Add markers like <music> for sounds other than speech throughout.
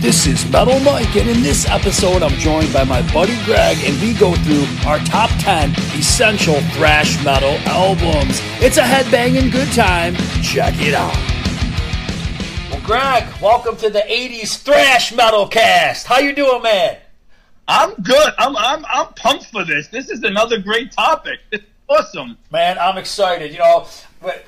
This is Metal Mike, and in this episode, I'm joined by my buddy Greg, and we go through our top 10 essential thrash metal albums. It's a headbanging good time. Check it out. Well, Greg, welcome to the 80s thrash metal cast. How you doing, man? I'm good. I'm I'm I'm pumped for this. This is another great topic. It's awesome. Man, I'm excited. You know,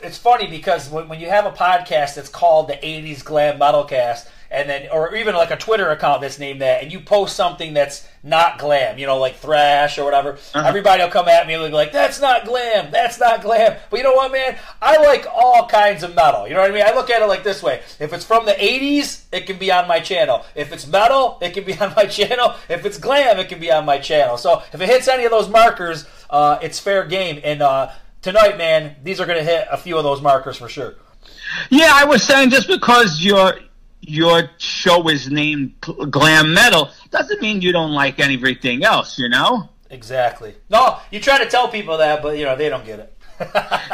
it's funny because when, when you have a podcast that's called the 80s Glam Metal Cast, and then or even like a Twitter account that's named that, and you post something that's not glam, you know, like thrash or whatever, uh-huh. everybody will come at me and be like, "That's not glam, that's not glam." But you know what, man? I like all kinds of metal. You know what I mean? I look at it like this way: if it's from the '80s, it can be on my channel. If it's metal, it can be <laughs> on my channel. If it's glam, it can be on my channel. So if it hits any of those markers, uh, it's fair game. And uh, tonight, man, these are going to hit a few of those markers for sure. Yeah, I was saying just because you're your show is named glam metal doesn't mean you don't like everything else, you know? Exactly. No, you try to tell people that, but you know they don't get it. <laughs>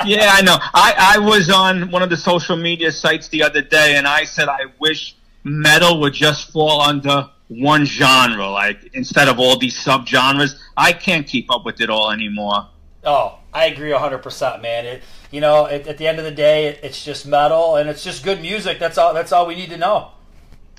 yeah, I know. I, I was on one of the social media sites the other day, and I said I wish metal would just fall under one genre, like instead of all these subgenres. I can't keep up with it all anymore. Oh, I agree hundred percent, man. It, you know, at, at, the end of the day, it, it's just metal and it's just good music. That's all. That's all we need to know.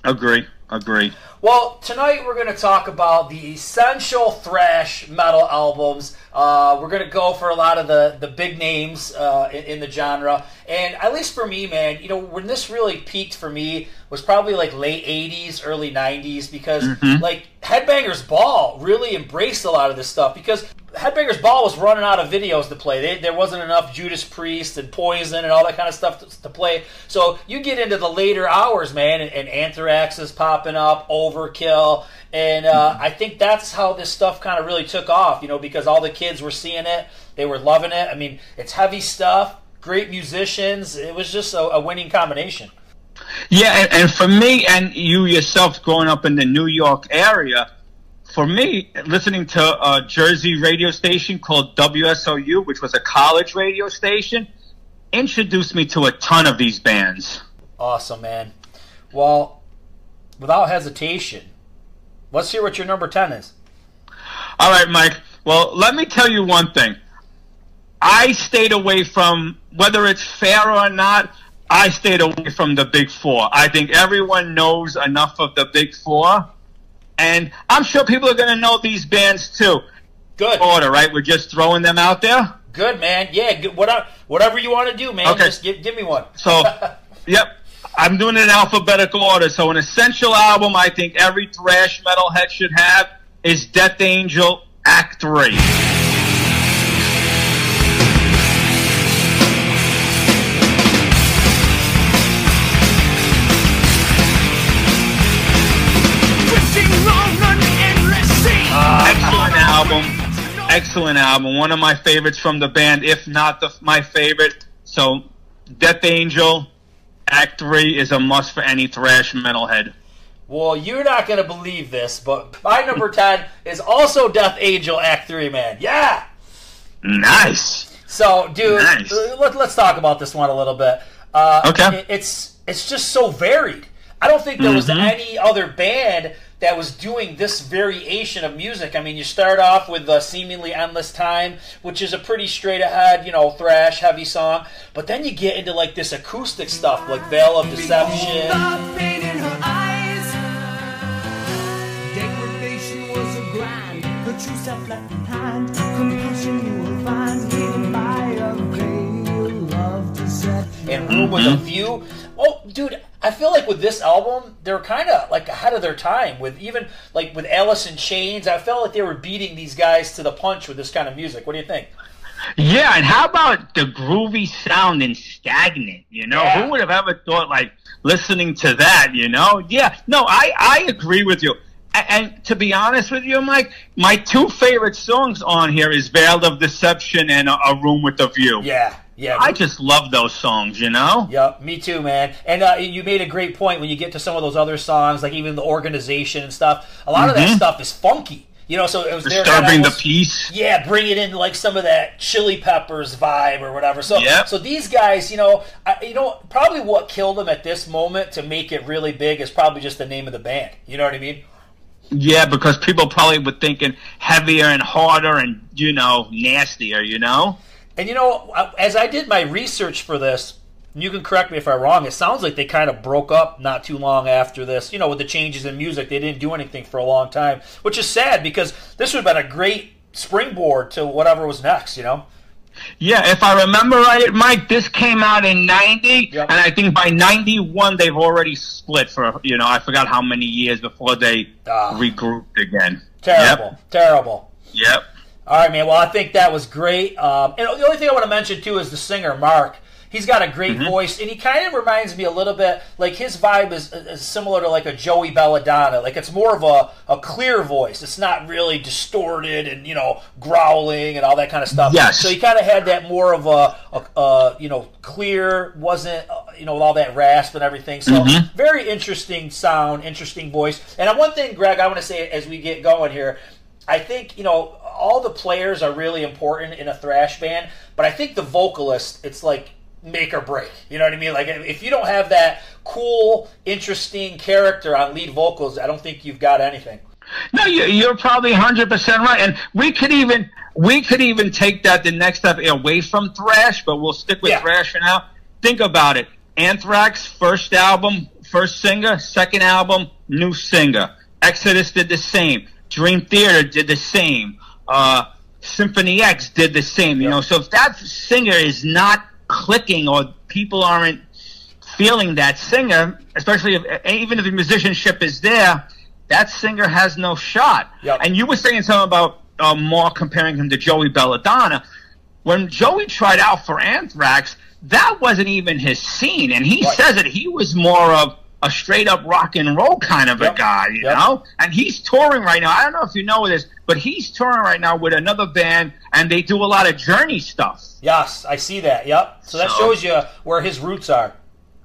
Agree. Agree. Well, tonight we're going to talk about the essential thrash metal albums. Uh, we're going to go for a lot of the, the big names uh, in, in, the genre. And at least for me, man, you know, when this really peaked for me was probably like late 80s, early 90s, because mm-hmm. like Headbangers Ball really embraced a lot of this stuff because Headbangers Ball was running out of videos to play. They, there wasn't enough Judas Priest and Poison and all that kind of stuff to, to play. So you get into the later hours, man, and, and Anthrax is popping up, Overkill, and uh, I think that's how this stuff kind of really took off. You know, because all the kids were seeing it, they were loving it. I mean, it's heavy stuff, great musicians. It was just a, a winning combination. Yeah, and, and for me and you yourself, growing up in the New York area for me, listening to a Jersey radio station called WSOU, which was a college radio station, introduced me to a ton of these bands. Awesome, man. Well, without hesitation, let's hear what your number 10 is. All right, Mike. Well, let me tell you one thing. I stayed away from, whether it's fair or not, I stayed away from the big four. I think everyone knows enough of the big four and I'm sure people are going to know these bands too. Good order, right? We're just throwing them out there. Good man, yeah. Good, whatever, whatever you want to do, man. Okay. Just give, give me one. So, <laughs> yep, I'm doing it in alphabetical order. So, an essential album I think every thrash metal head should have is Death Angel Act Three. Album. Excellent album. One of my favorites from the band, if not the, my favorite. So, Death Angel, Act 3 is a must for any thrash metalhead. Well, you're not going to believe this, but my number <laughs> 10 is also Death Angel Act 3, man. Yeah! Nice. So, dude, nice. let, us talk about this one a little bit. Uh, okay. It, it's, it's just so varied. I don't think there was mm-hmm. any other band that was doing this variation of music. I mean, you start off with the seemingly endless time, which is a pretty straight ahead, you know, thrash heavy song, but then you get into like this acoustic stuff, like Veil of Deception. And Room with a. View. Oh, dude, I feel like with this album, they're kind of like ahead of their time. With even like with Alice in Chains, I felt like they were beating these guys to the punch with this kind of music. What do you think? Yeah, and how about the groovy sound and stagnant? You know, yeah. who would have ever thought like listening to that? You know, yeah, no, I I agree with you. And, and to be honest with you, Mike, my two favorite songs on here is "Veil of Deception" and "A, a Room with a View." Yeah, yeah, I just love those songs, you know. Yep, me too, man. And uh, you made a great point when you get to some of those other songs, like even the organization and stuff. A lot mm-hmm. of that mm-hmm. stuff is funky. You know, so it was there. disturbing the peace. Yeah, bring it in like some of that Chili Peppers vibe or whatever. So, Yep. so these guys, you know, I, you know, probably what killed them at this moment to make it really big is probably just the name of the band. You know what I mean? Yeah, because people probably were thinking heavier and harder and you know nastier. You know. And you know, as I did my research for this, and you can correct me if I'm wrong. It sounds like they kind of broke up not too long after this. You know, with the changes in music, they didn't do anything for a long time, which is sad because this would have been a great springboard to whatever was next. You know. Yeah, if I remember right, Mike, this came out in '90, Yep. and I think by '91 they've already split for you know I forgot how many years before they Ah. regrouped again. Terrible, terrible. Yep. All right, man. Well, I think that was great. Um, and the only thing I want to mention too is the singer Mark. He's got a great voice, and he kind of reminds me a little bit like his vibe is, is similar to like a Joey Belladonna. Like it's more of a, a clear voice. It's not really distorted and you know growling and all that kind of stuff. Yes. So he kind of had that more of a, a, a you know clear, wasn't uh, you know with all that rasp and everything. So very interesting sound, interesting voice. And one thing, Greg, I want to say as we get going here. I think you know all the players are really important in a thrash band, but I think the vocalist it's like make or break. You know what I mean? Like if you don't have that cool, interesting character on lead vocals, I don't think you've got anything. No, you, you're probably 100 percent right, and we could even we could even take that the next step away from thrash, but we'll stick with Yeah. thrash for now. Think about it: Anthrax first album, first singer; second album, new singer. Exodus did the same. Dream Theater did the same. Uh, Symphony X did the same. You Yeah. know, so if that singer is not clicking or people aren't feeling that singer, especially if even if the musicianship is there, that singer has no shot. Yep. And you were saying something about uh, Mark comparing him to Joey Belladonna. When Joey tried out for Anthrax, that wasn't even his scene, and he Right. says that he was more of a straight up rock and roll kind of Yep. a guy, you Yep. know. And he's touring right now. I don't know if you know this, but he's touring right now with another band, and they do a lot of Journey stuff. Yes, I see that. Yep. So that So- shows you where his roots are.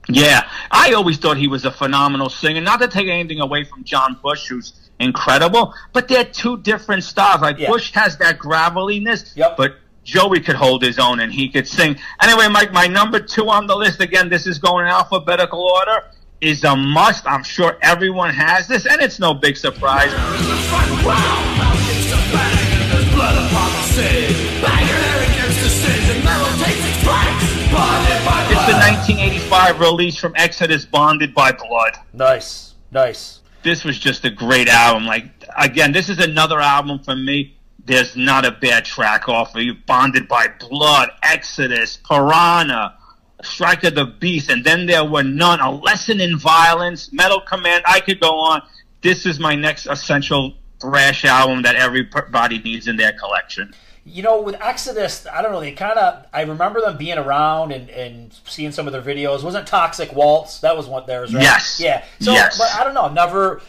Yeah, I always thought he was a phenomenal singer. Not to take anything away from John Bush, who's incredible, but they're two different styles. Like Yeah. Bush has that graveliness, Yep. but Joey could hold his own and he could sing. Anyway, Mike, my number two on the list again. This is going in alphabetical order. Is a must. I'm sure everyone has this, and it's no big surprise. It's the 1985 release from Exodus, Bonded by Blood. Nice, nice. this was just a great album. Like again, this is another album for me. There's not a bad track off of you. Bonded by Blood, Exodus, Piranha, Strike of the Beast, and then there were none. A Lesson in Violence, Metal Command. I could go on. This is my next essential thrash album that everybody needs in their collection. You know, with Exodus, I don't know. They kind of. I remember them being around and, and seeing some of their videos. Wasn't Toxic Waltz? That was one theirs, right? Yes. Yeah. So, Yes. but I don't know. Never,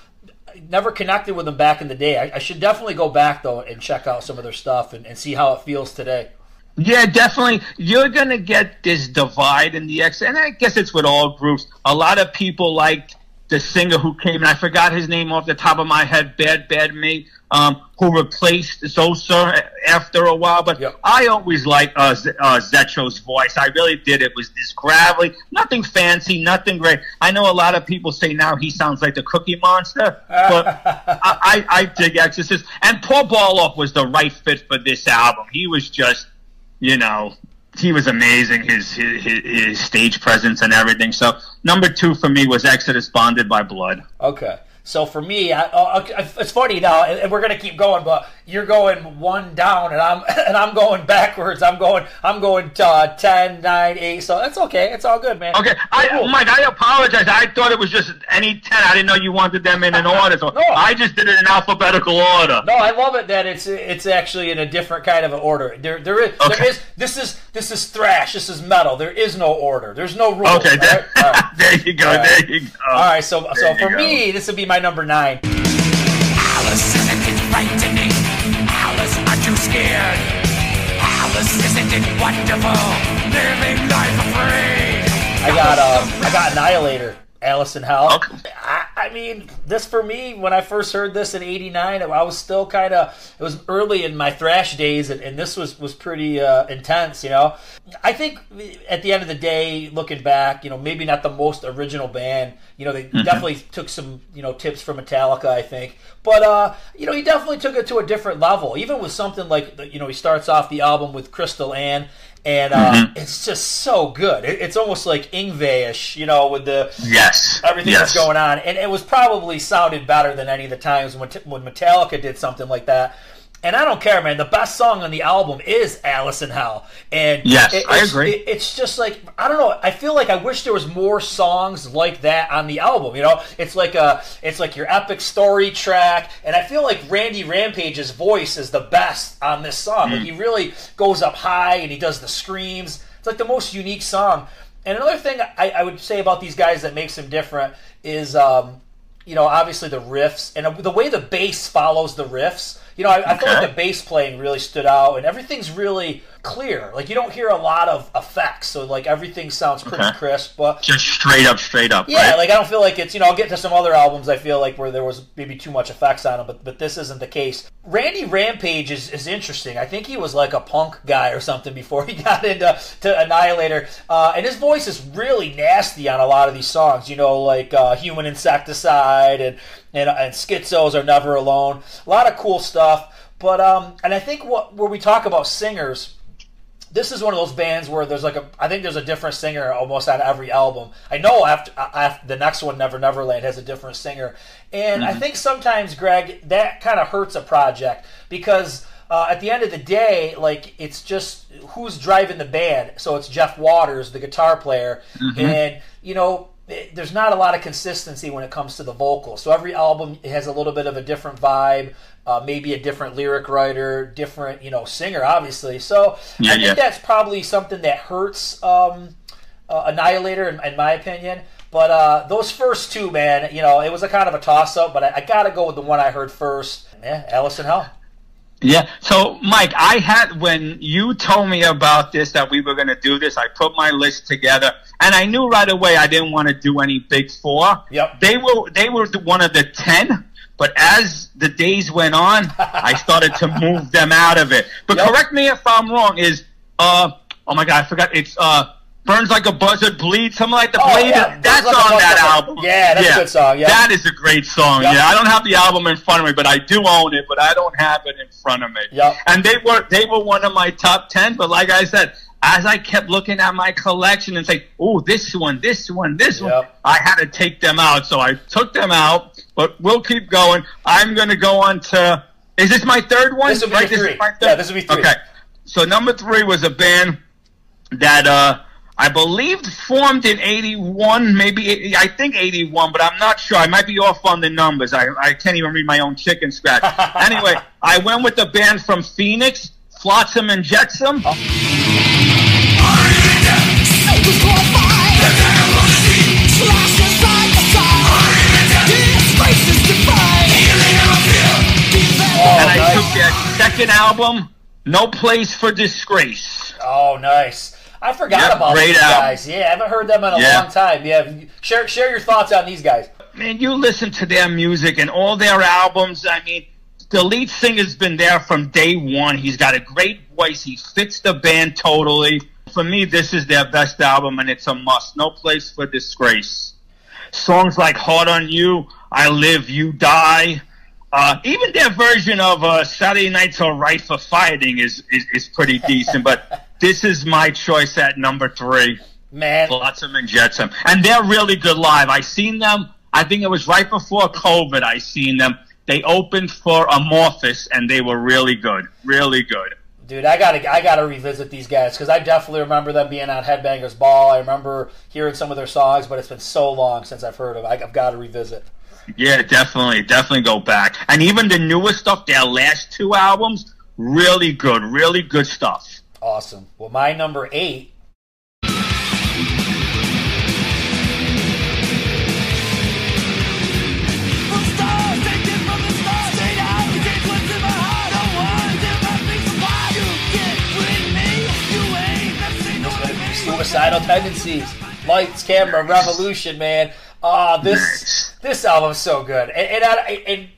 never connected with them back in the day. I, I should definitely go back though and check out some of their stuff and, and see how it feels today. Yeah, definitely. You're gonna get this divide in the X, and I guess it's with all groups. A lot of people liked the singer who came, and I forgot his name off the top of my head. Bad, bad me. Um, who replaced Souza after a while? But Yep. I always liked uh, Z- uh, Zetro's voice. I really did. It was this gravelly, nothing fancy, nothing great. I know a lot of people say now he sounds like the Cookie Monster, but <laughs> I, I, I dig Exorcist. And Paul Baloff was the right fit for this album. He was just you know, he was amazing. His, his his stage presence and everything. So number two for me was Exodus, Bonded by Blood. Okay. So for me, I, oh, okay, it's funny now, and we're gonna keep going, but you're going one down, and I'm <laughs> and I'm going backwards. I'm going I'm going to, uh, 10, 9, 8, So that's okay. It's all good, man. Okay, I, Cool. Mike, I apologize. I thought it was just any ten. I didn't know you wanted them in an <laughs> order, so No. I just did it in alphabetical order. No, I love it that it's it's actually in a different kind of an order. There there is Okay. there is this is this is thrash. This is metal. There is no order. There's no rules. Okay, there, right? <laughs> There you go. Right. There you go. All right, so so for you me, this would be my number nine. Alice, isn't it frightening? Alice, aren't you scared? Alice, isn't it wonderful? Living life afraid. I got um I got Annihilator, Alice in Hell. Okay. I, I, I mean, this for me, when I first heard this in '89, I was still kind of, it was early in my thrash days, and, and this was, was pretty uh, intense, you know. I think at the end of the day, looking back, you know, maybe not the most original band. You know, they mm-hmm. definitely took some, you know, tips from Metallica, I think. But, uh, you know, he definitely took it to a different level, even with something like, you know, he starts off the album with Crystal Ann and uh, mm-hmm. it's just so good. It, it's almost like Yngwie-ish, you know, with the yes everything yes. that's going on, and it was probably sounded better than any of the times when when Metallica did something like that. And I don't care, man. The best song on the album is "Alice in Hell," and yes, it, I agree. It, it's just like I don't know. I feel like I wish there was more songs like that on the album. You know, it's like a, it's like your epic story track, and I feel like Randy Rampage's voice is the best on this song. Mm. Like he really goes up high and he does the screams. It's like the most unique song. And another thing I, I would say about these guys that makes them different is, um, you know, obviously the riffs and the way the bass follows the riffs you know, I, I feel like the bass playing really stood out, and everything's really clear. Like you don't hear a lot of effects, so like everything sounds pretty okay. crisp. But just straight up, straight up. Yeah, right? like I don't feel like it's you know I'll get to some other albums I feel like where there was maybe too much effects on them, but but this isn't the case. Randy Rampage is, is interesting. I think he was like a punk guy or something before he <laughs> got into to Annihilator, uh, and his voice is really nasty on a lot of these songs. You know, like uh, Human Insecticide and and, and Schizos are never alone. A lot of cool stuff. But um, and I think what where we talk about singers, this is one of those bands where there's like a I think there's a different singer almost on every album. I know after, after the next one, Never Neverland, has a different singer, and mm-hmm. I think sometimes Greg that kind of hurts a project because. Uh, at the end of the day, like it's just who's driving the band. So it's Jeff Waters, the guitar player, mm-hmm. and you know it, there's not a lot of consistency when it comes to the vocals. So every album has a little bit of a different vibe, uh, maybe a different lyric writer, different you know singer, obviously. So yeah, I think yeah. that's probably something that hurts um, uh, Annihilator, in, in, my opinion. But uh, those first two, man, you know, it was a kind of a toss up. But I, I got to go with the one I heard first. Yeah, Alice in Hell. Yeah. So, Mike, I had when you told me about this that we were going to do this, I put my list together, and I knew right away I didn't want to do any big four. Yep. They were they were one of the ten, but as the days went on, <laughs> I started to move them out of it. But yep. correct me if I'm wrong. Is uh oh my god, I forgot. It's uh Burns like a buzzard, bleed, something like the oh, blade. Yeah. That's like on that album. Yeah, that's yeah. a good song. Yeah, that is a great song. Yep. Yeah, I don't have the album in front of me, but I do own it. But I don't have it in front of me. Yep. And they were they were one of my top ten. But like I said, as I kept looking at my collection and say, "Oh, this one, this one, this yep. one," I had to take them out. So I took them out. But we'll keep going. I'm going to go on to. Is this my third one? This will be right? three. This yeah, this will be three. Okay. So number three was a band that. uh I believe formed in 81, maybe, I think 81, but I'm not sure. I might be off on the numbers. I, I can't even read my own chicken scratch. <laughs> anyway, I went with the band from Phoenix, Flotsam and Jetsam. Oh. and I oh, nice. took their second album, No Place for Disgrace. Oh, nice. I forgot yep, about these guys. Yeah, I haven't heard them in a yeah. long time. Yeah, share share your thoughts on these guys. Man, you listen to their music and all their albums. I mean, the lead singer's been there from day one. He's got a great voice. He fits the band totally. For me, this is their best album, and it's a must. No place for disgrace. Songs like "Hard on You," "I Live, You Die." Uh, even their version of uh, Saturday Night's All Right for Fighting is, is, is pretty decent, but <laughs> this is my choice at number three. Man. Flotsam and Jetsam. And they're really good live. I seen them, I think it was right before COVID, I seen them. They opened for Amorphis, and they were really good. Really good. Dude, I gotta, I gotta revisit these guys because I definitely remember them being on Headbangers Ball. I remember hearing some of their songs, but it's been so long since I've heard of. I've got to revisit. Yeah, definitely, definitely go back. And even the newest stuff, their last two albums, really good, really good stuff. Awesome. Well, my number eight. Suicidal tendencies, lights, camera, revolution, man. Uh, this this album's so good, and, and I and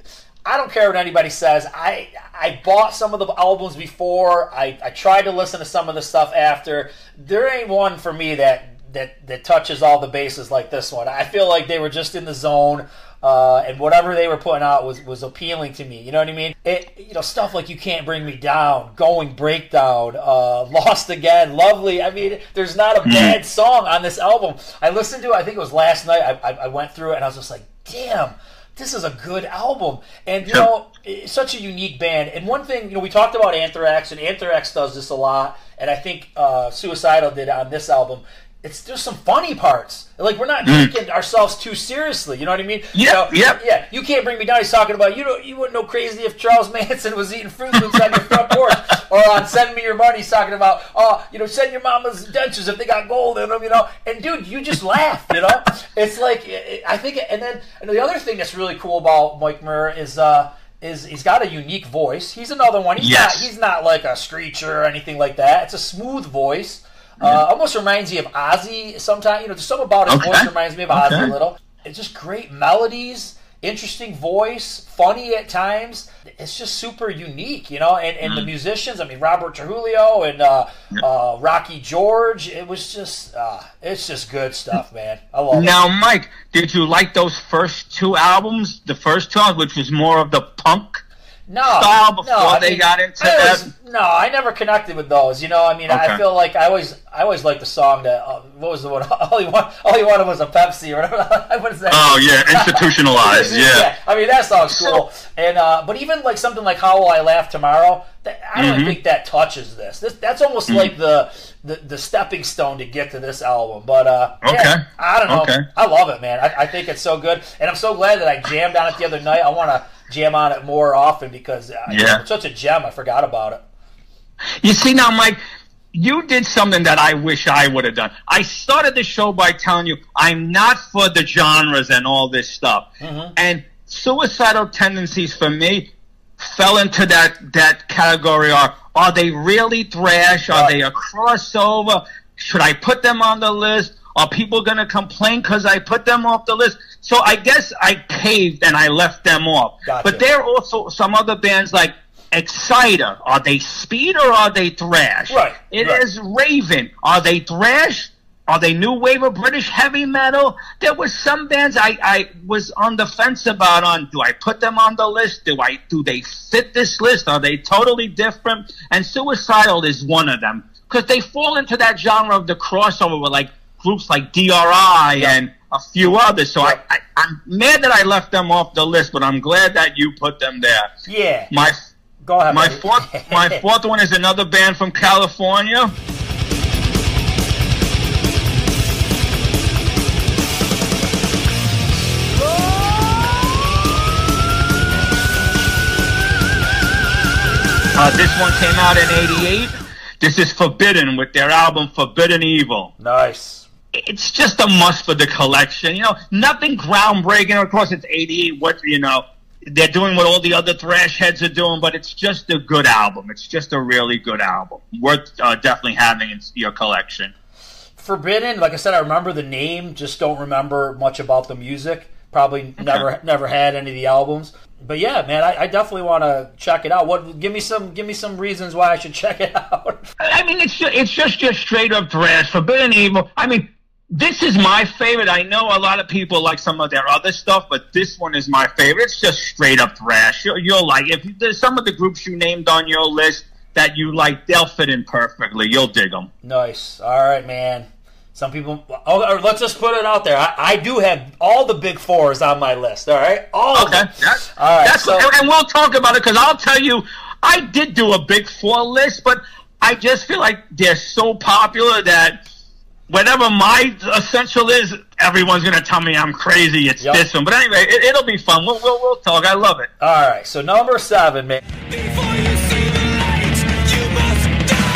I don't care what anybody says. I I bought some of the albums before. I, I tried to listen to some of the stuff after. There ain't one for me that that that touches all the bases like this one. I feel like they were just in the zone. Uh, and whatever they were putting out was, was appealing to me. You know what I mean? It you know stuff like you can't bring me down, going breakdown, uh, lost again, lovely. I mean, there's not a bad song on this album. I listened to it. I think it was last night. I, I, I went through it and I was just like, damn, this is a good album. And you know, it's such a unique band. And one thing, you know, we talked about Anthrax, and Anthrax does this a lot. And I think uh, Suicidal did it on this album it's just some funny parts. Like we're not taking ourselves too seriously. You know what I mean? Mm. Yep, You know, yep. Yeah. You can't bring me down. He's talking about you. Know, you wouldn't know crazy if Charles <laughs> Manson was eating Fruit Loops on your front porch, or on Send Me Your Money. He's talking about oh, you know, send your mama's dentures if they got gold in them. You know, and dude, you just laugh. You know, <laughs> it's like I think. And then and the other thing that's really cool about Mike Muir is. uh is he's got a unique voice. He's another one. He's Yes. not he's not like a screecher or anything like that. It's a smooth voice. Uh, almost reminds me of Ozzy sometimes. You know, just something about his Okay. voice reminds me of Ozzy a little. It's just great melodies, interesting voice, funny at times. It's just super unique, you know. And, and the Mm-hmm. musicians, I mean, Robert Trujillo and uh, uh, Rocky George. It was just, uh, it's just good stuff, man. I love it. Now, Mike, did you like those first two albums? The first two, albums, which was more of the punk no, style before no, I they mean, got into that? no, I never connected with those. You know, I mean, I feel like I always, I always liked the song that uh, what was the one? <laughs> All you want, all you wanted was a Pepsi or whatever. what is <laughs> that? Oh yeah, institutionalized. <laughs> Yeah. I mean that song's cool, and uh, but even like something like "How Will I Laugh Tomorrow," that, I don't Mm-hmm. think that touches this. This that's almost like the, the the stepping stone to get to this album. But uh, yeah, Okay. I don't know. Okay. I love it, man. I, I think it's so good, and I'm so glad that I jammed on it the other night. I want to jam on it more often because uh, Yeah. it's such a gem. I forgot about it. You see now, Mike, you did something that I wish I would have done. I started the show by telling you I'm not for the genres and all this stuff. And suicidal tendencies for me fell into that that category. Are are they really thrash? Are Right. they a crossover? Should I put them on the list? Are people going to complain because I put them off the list? So I guess I caved and I left them off. Gotcha. But there are also some other bands like Exciter. Are they speed or are they thrash? Right, It right. is Raven. Are they thrash? Are they new wave of British heavy metal? There were some bands I, I was on the fence about on do I put them on the list? Do I do they fit this list? Are they totally different? And Suicidal is one of them. Because they fall into that genre of the crossover with like groups like DRI and a few others. So Yeah. I, I, I'm mad that I left them off the list, but I'm glad that you put them there. Yeah, My go ahead. my buddy. fourth my <laughs> fourth one is another band from California. Uh, this one came out in '88. This is Forbidden with their album Forbidden Evil nice. It's just a must for the collection. You know, nothing groundbreaking. Of course, it's 88. What, you know, they're doing what all the other thrash heads are doing, but it's just a good album. It's just a really good album. Worth uh, definitely having in your collection. Forbidden, like I said, I remember the name, just don't remember much about the music. Probably never never had any of the albums. But yeah, man, I, I definitely want to check it out. What? Give me some give me some reasons why I should <laughs> check it out. I mean, it's ju- it's just your straight up thrash. Forbidden Evil. I mean, this is my favorite. I know a lot of people like some of their other stuff, but this one is my favorite. It's just straight up thrash. You'll, you'll like if there's some of the groups you named on your list that you like, they'll fit in perfectly. You'll dig them. nice. All right, man. Some people. Oh, or let's just put it out there. I, I do have all the big fours on my list. All right, all of Okay. them. That's, All right, so- and we'll talk about it because I'll tell you, I did do a big four list, but I just feel like they're so popular that whatever my essential is, everyone's gonna tell me I'm crazy. It's Yep. this one, but anyway, it, it'll be fun. We'll, we'll we'll talk. I love it. All right, so number seven, man. Before you see the light, you must die.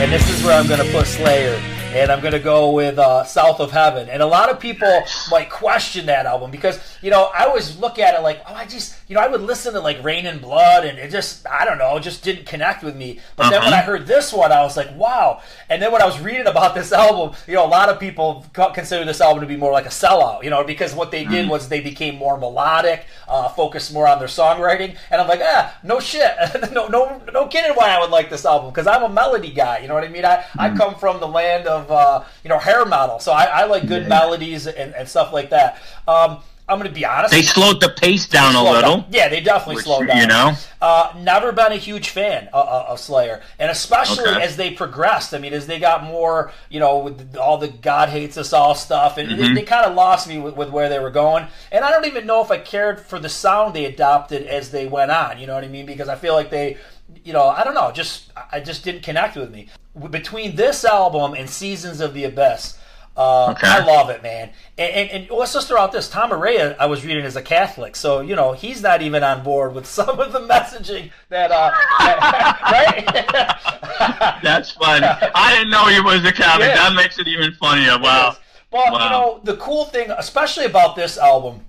and this is where I'm going to put Slayer, and I'm going to go with uh, South of Heaven. And a lot of people might question that album because you know, I always look at it like, oh, I just, you know, I would listen to like Reign in Blood, and it just, I don't know, just didn't connect with me. But then when Uh-huh. I heard this one, I was like, wow. And then when I was reading about this album, you know, a lot of people co- consider this album to be more like a sellout, you know, because what they did was they became more melodic, uh, focused more on their songwriting, and I'm like, ah, no shit, <laughs> no, no, no kidding why I would like this album because I'm a melody guy, you know what I mean? I, I Mm. come from the land of, uh, you know, hair metal, so I, I like good melodies and, and stuff like that. Um, I'm going to be honest. They slowed the pace down a little. down. Yeah, they definitely Which, slowed down. you know? uh, never been a huge fan uh, uh, of Slayer, and especially Okay. as they progressed. I mean, as they got more, you know, with all the God hates us all stuff, and Mm-hmm. they, they kind of lost me with, with where they were going. And I don't even know if I cared for the sound they adopted as they went on. You know what I mean? Because I feel like they. You know, I don't know. Just I just didn't connect with me. Between this album and Seasons of the Abyss, uh, Okay. I love it, man. And, and, and let's just throw out this: Tom Araya, I was reading as a Catholic, so you know he's not even on board with <laughs> some of the messaging that, uh, <laughs> right? <laughs> That's funny. I didn't know he was a Catholic. That makes it even funnier. Wow. But you know, the cool thing, especially about this album,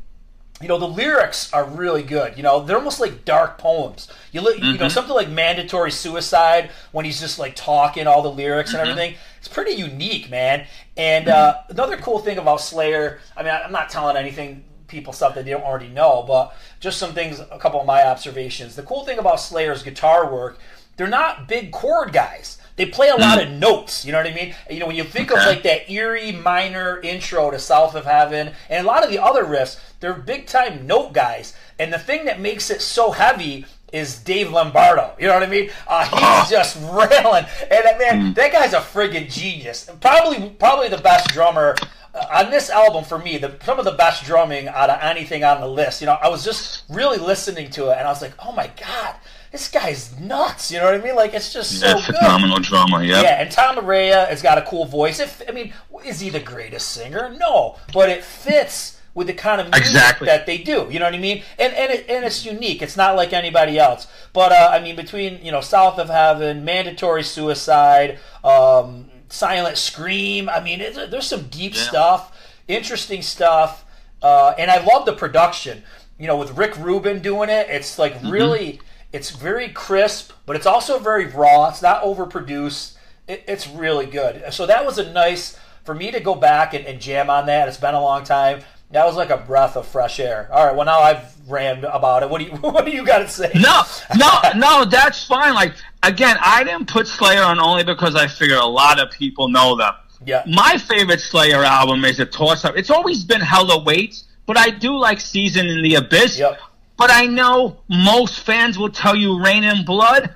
you know, the lyrics are really good. You know, they're almost like dark poems. You look, you Mm-hmm. know, something like "Mandatory Suicide" when he's just like talking all the lyrics Mm-hmm. and everything. It's pretty unique, man. And uh, another cool thing about Slayer, I mean, I- I'm not telling anything people stuff that they don't already know, but just some things, a couple of my observations. The cool thing about Slayer's guitar work, they're not big chord guys. They play a lot of notes. You know what I mean? You know, when you think of like that eerie minor intro to South of Heaven and a lot of the other riffs, they're big time note guys. And the thing that makes it so heavy is Dave Lombardo. You know what I mean? Uh, he's just <laughs> railing, and uh, man, that guy's a friggin' genius. Probably, probably the best drummer uh, on this album for me. The, some of the best drumming out of anything on the list. You know, I was just really listening to it, and I was like, oh my god. This guy's nuts, you know what I mean? Like it's just so That's good. phenomenal drama. Yep. Yeah, and Tom Araya has got a cool voice. If I mean, is he the greatest singer? No, but it fits with the kind of music Exactly. that they do. You know what I mean? And and it, and it's unique. It's not like anybody else. But uh, I mean, between you know, South of Heaven, Mandatory Suicide, um, Silent Scream. I mean, it, there's some deep Yeah. stuff, interesting stuff, uh, and I love the production. You know, with Rick Rubin doing it, it's like Mm-hmm. really, it's very crisp, but it's also very raw. It's not overproduced. It, it's really good. So that was a nice for me to go back and, and jam on that. It's been a long time. That was like a breath of fresh air. All right, well now I've rammed about it. What do you <laughs> what do you got to say? No, no, no, that's fine. Like again, I didn't put Slayer on only because I figure a lot of people know them. Yeah. My favorite Slayer album is a toss up. It's always been Hell Awaits, but I do like Season in the Abyss. Yep. But I know most fans will tell you Reign in Blood.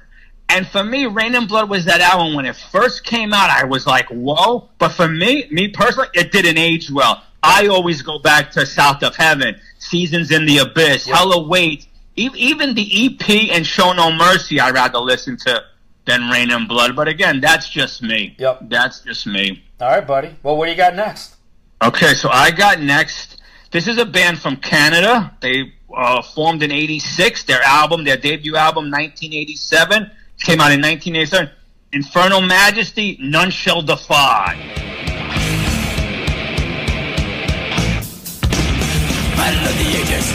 And for me, Reign in Blood was that album when it first came out. I was like, whoa. But for me, me personally, it didn't age well. I always go back to South of Heaven, Seasons in the Abyss, Hell Await. E- Even the EP and Show No Mercy, I'd rather listen to than Reign in Blood. But again, that's just me. Yep. That's just me. All right, buddy. Well, what do you got next? Okay, so I got next. This is a band from Canada. They uh, formed in '86. Their album, their debut album, 1987, came out in 1987. Infernal Majesty, None Shall Defy. Battle of the ages.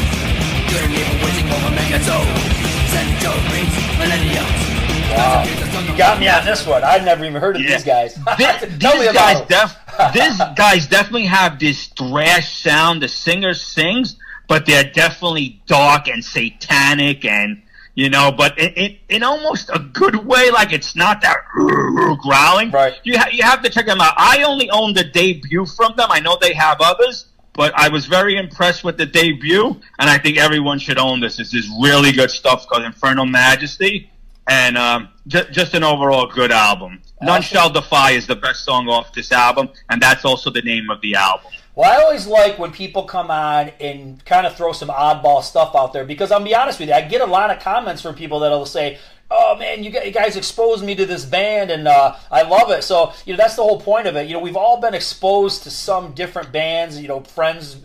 Good and evil waging over Megazo. Centuries, millenniums. Wow. You got me on this one. I'd never even heard of Yeah. these guys. <laughs> Tell these guys, def- these <laughs> guys definitely have this thrash sound. The singer sings, but they're definitely dark and satanic, and you know, but in, in, in almost a good way. Like it's not that <laughs> growling. Right. You ha- you have to check them out. I only own the debut from them. I know they have others. But I was very impressed with the debut, and I think everyone should own this. This is really good stuff called Infernal Majesty, and um, ju- just an overall good album. None Awesome. Shall Defy is the best song off this album, and that's also the name of the album. Well, I always like when people come on and kind of throw some oddball stuff out there because I'll be honest with you, I get a lot of comments from people that'll say, "Oh man, you guys exposed me to this band and uh, I love it." So you know that's the whole point of it. You know, we've all been exposed to some different bands. You know, friends,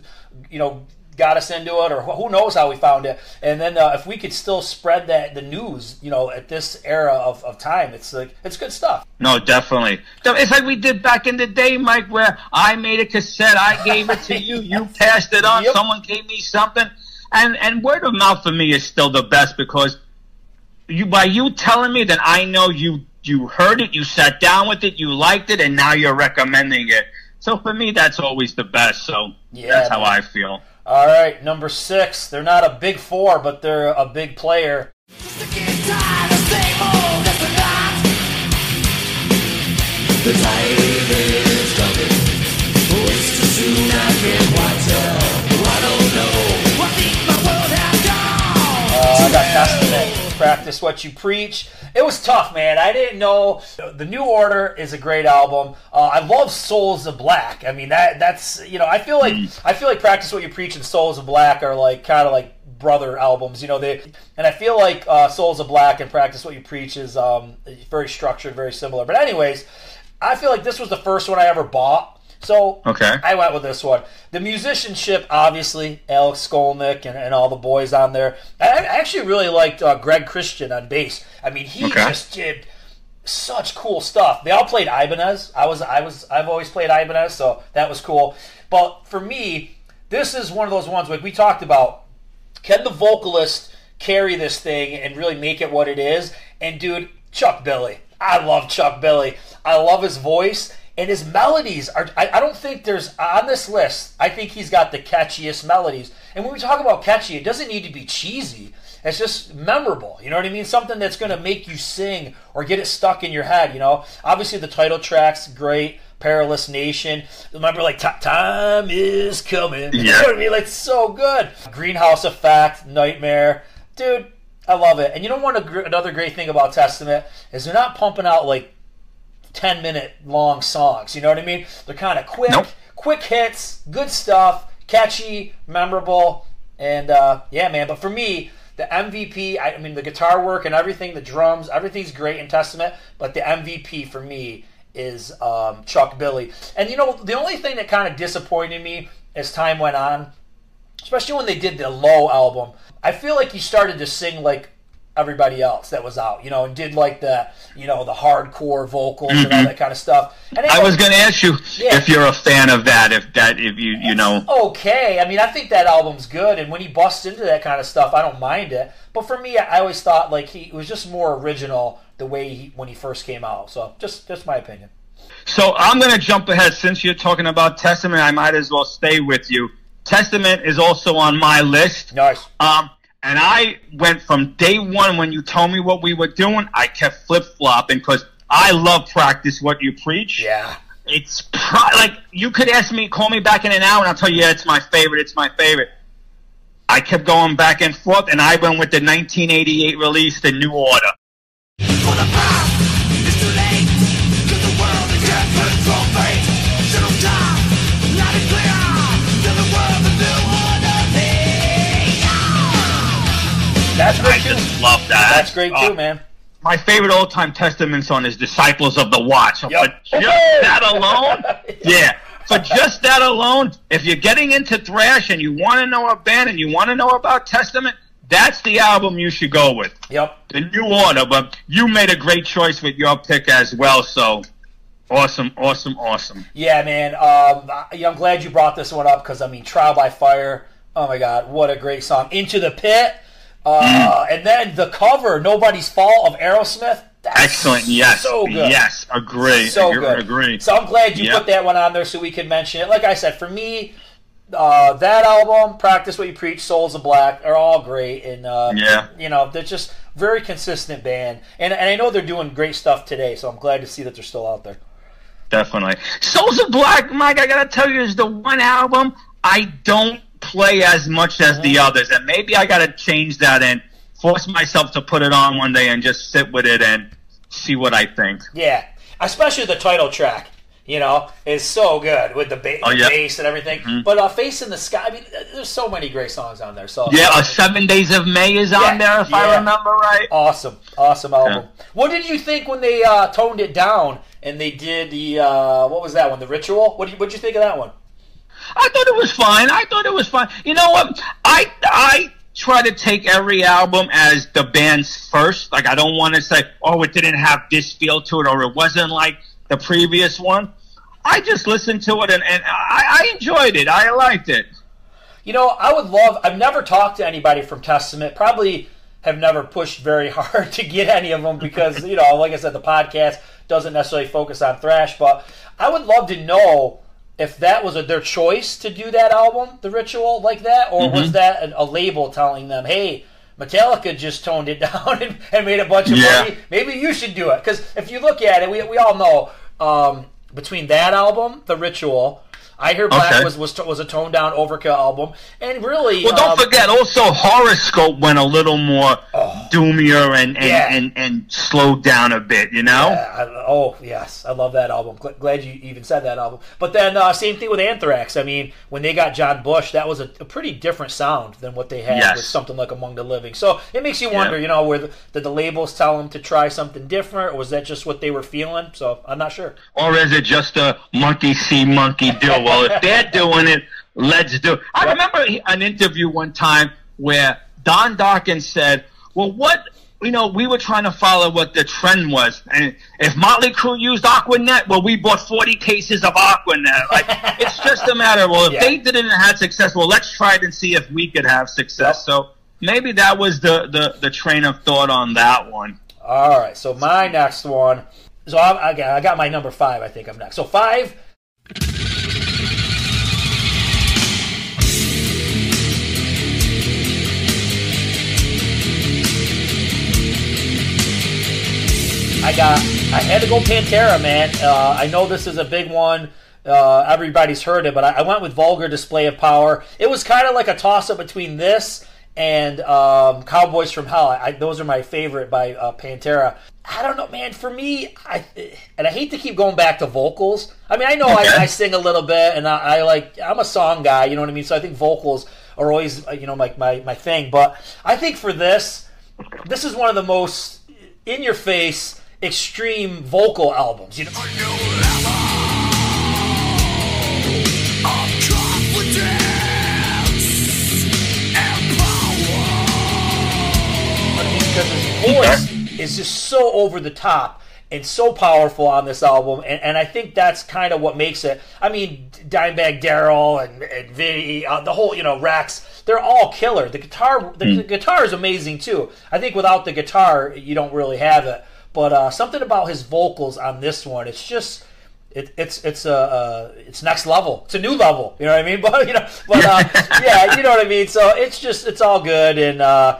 you know, got us into it, or who knows how we found it. And then uh, if we could still spread that the news, you know, at this era of, of time, it's like it's good stuff. No, definitely. It's like we did back in the day, Mike, where I made a cassette, I gave it to you, you <laughs> passed it on, Yep. someone gave me something, and and word of mouth for me is still the best because you by you telling me that I know you you heard it, you sat down with it, you liked it, and now you're recommending it. So for me, that's always the best. So Yeah, that's how. I feel. All right, number six. They're not a big four, but they're a big player. Uh, I got Testament. Practice what you preach. It was tough, man. I didn't know. The New Order is a great album. Uh, I love Souls of Black. I mean that that's you know I feel like I feel like Practice What You Preach and Souls of Black are like kind of like brother albums. You know they and I feel like uh, Souls of Black and Practice What You Preach is um, very structured, very similar. But anyways, I feel like this was the first one I ever bought. So Okay. I went with this one. The musicianship, obviously, Alex Skolnick and, and all the boys on there. I, I actually really liked uh, Greg Christian on bass. I mean, he Okay. just did such cool stuff. They all played Ibanez. I was, I was, I've always played Ibanez, so that was cool. But for me, this is one of those ones like we talked about. Can the vocalist carry this thing and really make it what it is? And dude, Chuck Billy. I love Chuck Billy. I love his voice and his melodies are I, I don't think there's on this list, I think he's got the catchiest melodies. And when we talk about catchy, it doesn't need to be cheesy. It's just memorable. You know what I mean? Something that's gonna make you sing or get it stuck in your head, you know? Obviously the title track's great. Perilous Nation. Remember, like, Time is coming. yeah. <laughs> You know what I mean? Like, so good. Greenhouse Effect, Nightmare. Dude, I love it. And you know what? Another great thing about Testament is they're not pumping out, like, 10 minute long songs. You know what I mean? They're kind of quick, Nope. quick hits, good stuff, catchy, memorable. And, uh, yeah, man. But for me, the MVP, I, I mean, the guitar work and everything, the drums, everything's great in Testament. But the MVP for me is um, Chuck Billy. And, you know, the only thing that kind of disappointed me as time went on, especially when they did the Low album, I feel like he started to sing like everybody else that was out, you know, and did like the, you know, the hardcore vocals and all that kind of stuff. And Mm-hmm. I was going to ask you Yeah. if you're a fan of that. If that, if you, you know, okay. I mean, I think that album's good, and when he busts into that kind of stuff, I don't mind it. But for me, I always thought like he it was just more original the way he when he first came out. So just just my opinion. So I'm going to jump ahead. Since you're talking about Testament, I might as well stay with you. Testament is also on my list. Nice. Um, and I went from day one when you told me what we were doing. I kept flip flopping because I love practice what you preach. Yeah. It's pro- like you could ask me, call me back in an hour, and I'll tell you, yeah, it's my favorite. It's my favorite. I kept going back and forth, and I went with the 1988 release, The New Order. That's I great too. just love that. That's great Uh, too, man. My favorite old time Testament song is Disciples of the Watch. So Yep. For just <laughs> that alone, yeah. For just that alone, if you're getting into thrash and you want to know a band and you want to know about Testament, that's the album you should go with. Yep. The New Order. But you made a great choice with your pick as well. So awesome, awesome, awesome. Yeah, man. Um, I'm glad you brought this one up because I mean, Trial by Fire. Oh my God, what a great song! Into the Pit, uh, and then the cover, Nobody's Fault of Aerosmith. That's Excellent. Yes. so good. Yes. Agree. so agree, good. Agree. So I'm glad you Yep. put that one on there so we could mention it. Like I said, for me, uh, that album, Practice What You Preach, Souls of Black are all great, and uh, Yeah. you know they're just very consistent band, and and I know they're doing great stuff today. So I'm glad to see that they're still out there. Definitely. Souls of Black, Mike, I gotta tell you, is the one album I don't play as much as the others. And maybe I gotta change that and force myself to put it on one day and just sit with it and see what I think. Yeah, especially the title track. You know, is so good with the, ba- Oh, yeah. Mm-hmm. bass and everything. But uh, "Face in the Sky," I mean, there's so many great songs on there. So Yeah, uh, Seven Days of May is Yeah, on there if I remember right. awesome, awesome album. What did you think when they uh, toned it down and they did the uh, what was that one? The Ritual. What did you, what did you think of that one? I thought it was fine. I thought it was fine. You know what? I I try to take every album as the band's first. Like I don't want to say, oh, it didn't have this feel to it, or it wasn't like the previous one. I just listened to it and, and I, I enjoyed it. I liked it. You know, I would love. I've never talked to anybody from Testament. Probably have never pushed very <laughs> hard to get any of them because you know, like I said, the podcast doesn't necessarily focus on thrash. But I would love to know if that was a, their choice to do that album, The Ritual, like that, or was that a, a label telling them, "Hey, Metallica just toned it <laughs> down and, and made a bunch of Yeah. money. Maybe you should do it." Because if you look at it, we, we all know um, between that album, The Ritual. I Hear Black Okay. was, was was a toned down Overkill album, and really, Well, don't um, forget, also Horrorscope went a little more doomier and and, Yeah. and and slowed down a bit. You know. Yeah, I- oh yes, I love that album. Gl- Glad you even said that album. But then uh, same thing with Anthrax. I mean, when they got John Bush, that was a, a pretty different sound than what they had Yes. with something like Among the Living. So it makes you wonder, Yeah. you know, where the, did the labels tell them to try something different, or was that just what they were feeling? So I'm not sure. Or is it just a monkey see, monkey do? Well, if they're doing it, let's do it. I remember an interview one time where Don Dawkins said, well, what, you know, we were trying to follow what the trend was. And if Motley Crue used Aquanet, well, we bought 40 cases of Aquanet. Like, it's just a matter of, well, if Yeah. they did it and had success, well, let's try it and see if we could have success. Yep. So maybe that was the, the, the train of thought on that one. All right, so my next one. So I, I got my number five. I think I'm next. So five. I got. I had to go Pantera, man. Uh, I know this is a big one. Uh, everybody's heard it, but I, I went with Vulgar Display of Power. It was kind of like a toss up between this and um, Cowboys from Hell. I, those are my favorite by uh, Pantera. I don't know, man. For me, I and I hate to keep going back to vocals. I mean, I know I, I sing a little bit, and I, I like I'm a song guy. You know what I mean? So I think vocals are always uh, you know like my, my thing. But I think for this, this is one of the most in your face extreme vocal albums. You know, because his voice is just so over the top and so powerful on this album, and, and I think that's kind of what makes it. I mean, Dimebag Darrell and, and Vinny, uh, the whole you know Rex, they're all killer. The guitar, the, the guitar is amazing too. I think without the guitar, you don't really have it. But uh, something about his vocals on this one, it's just. It, it's it's uh, uh it's next level. It's a new level. You know what I mean? <laughs> But you know, but uh, <laughs> yeah, you know what I mean. So it's just it's all good, and uh,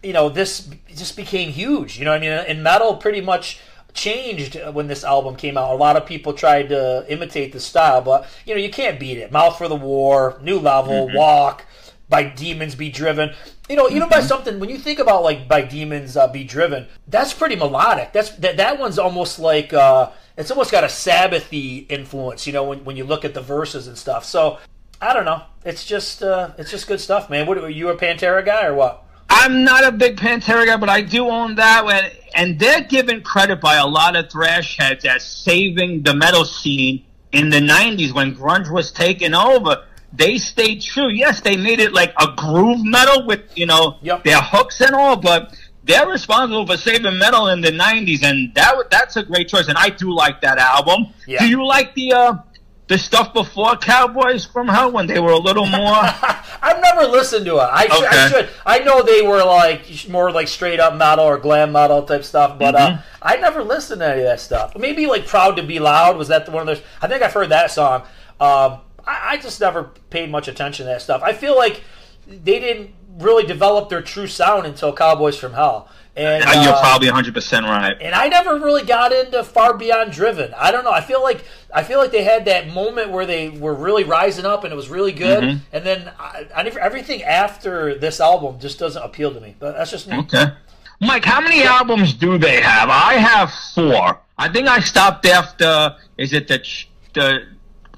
you know this just became huge. You know what I mean? And metal pretty much changed when this album came out. A lot of people tried to imitate the style, but you know you can't beat it. Mouth for the War, New Level, Walk, by Demons Be Driven. You know, even by something when you think about like by Demons uh, Be Driven, that's pretty melodic. That's that that one's almost like uh, it's almost got a Sabbathy influence. You know, when when you look at the verses and stuff. So I don't know. It's just uh, it's just good stuff, man. What are you a Pantera guy or what? I'm not a big Pantera guy, but I do own that one. And they're given credit by a lot of thrash heads as saving the metal scene in the 90s when grunge was taking over. They stayed true. Yes, they made it like a groove metal with, you know, Yep. their hooks and all, but they're responsible for saving metal in the 90s. And that that's a great choice. And I do like that album. Yeah. Do you like the, uh, the stuff before Cowboys from Hell when they were a little more? <laughs> I've never listened to it. I, should, I should. I know they were like more like straight up metal or glam metal type stuff, but uh, Mm-hmm. I never listened to any of that stuff. Maybe like "Proud to Be Loud" was that the one of those? I think I've heard that song. Um, I, I just never paid much attention to that stuff. I feel like they didn't really develop their true sound until Cowboys from Hell. And You're uh, probably 100% right. and I never really got into Far Beyond Driven. I don't know. I feel like I feel like they had that moment where they were really rising up and it was really good, Mm-hmm. and then I, I never, everything after this album just doesn't appeal to me. But that's just me. Okay. Mike, how many albums do they have? I have four. I think I stopped after. Is it the the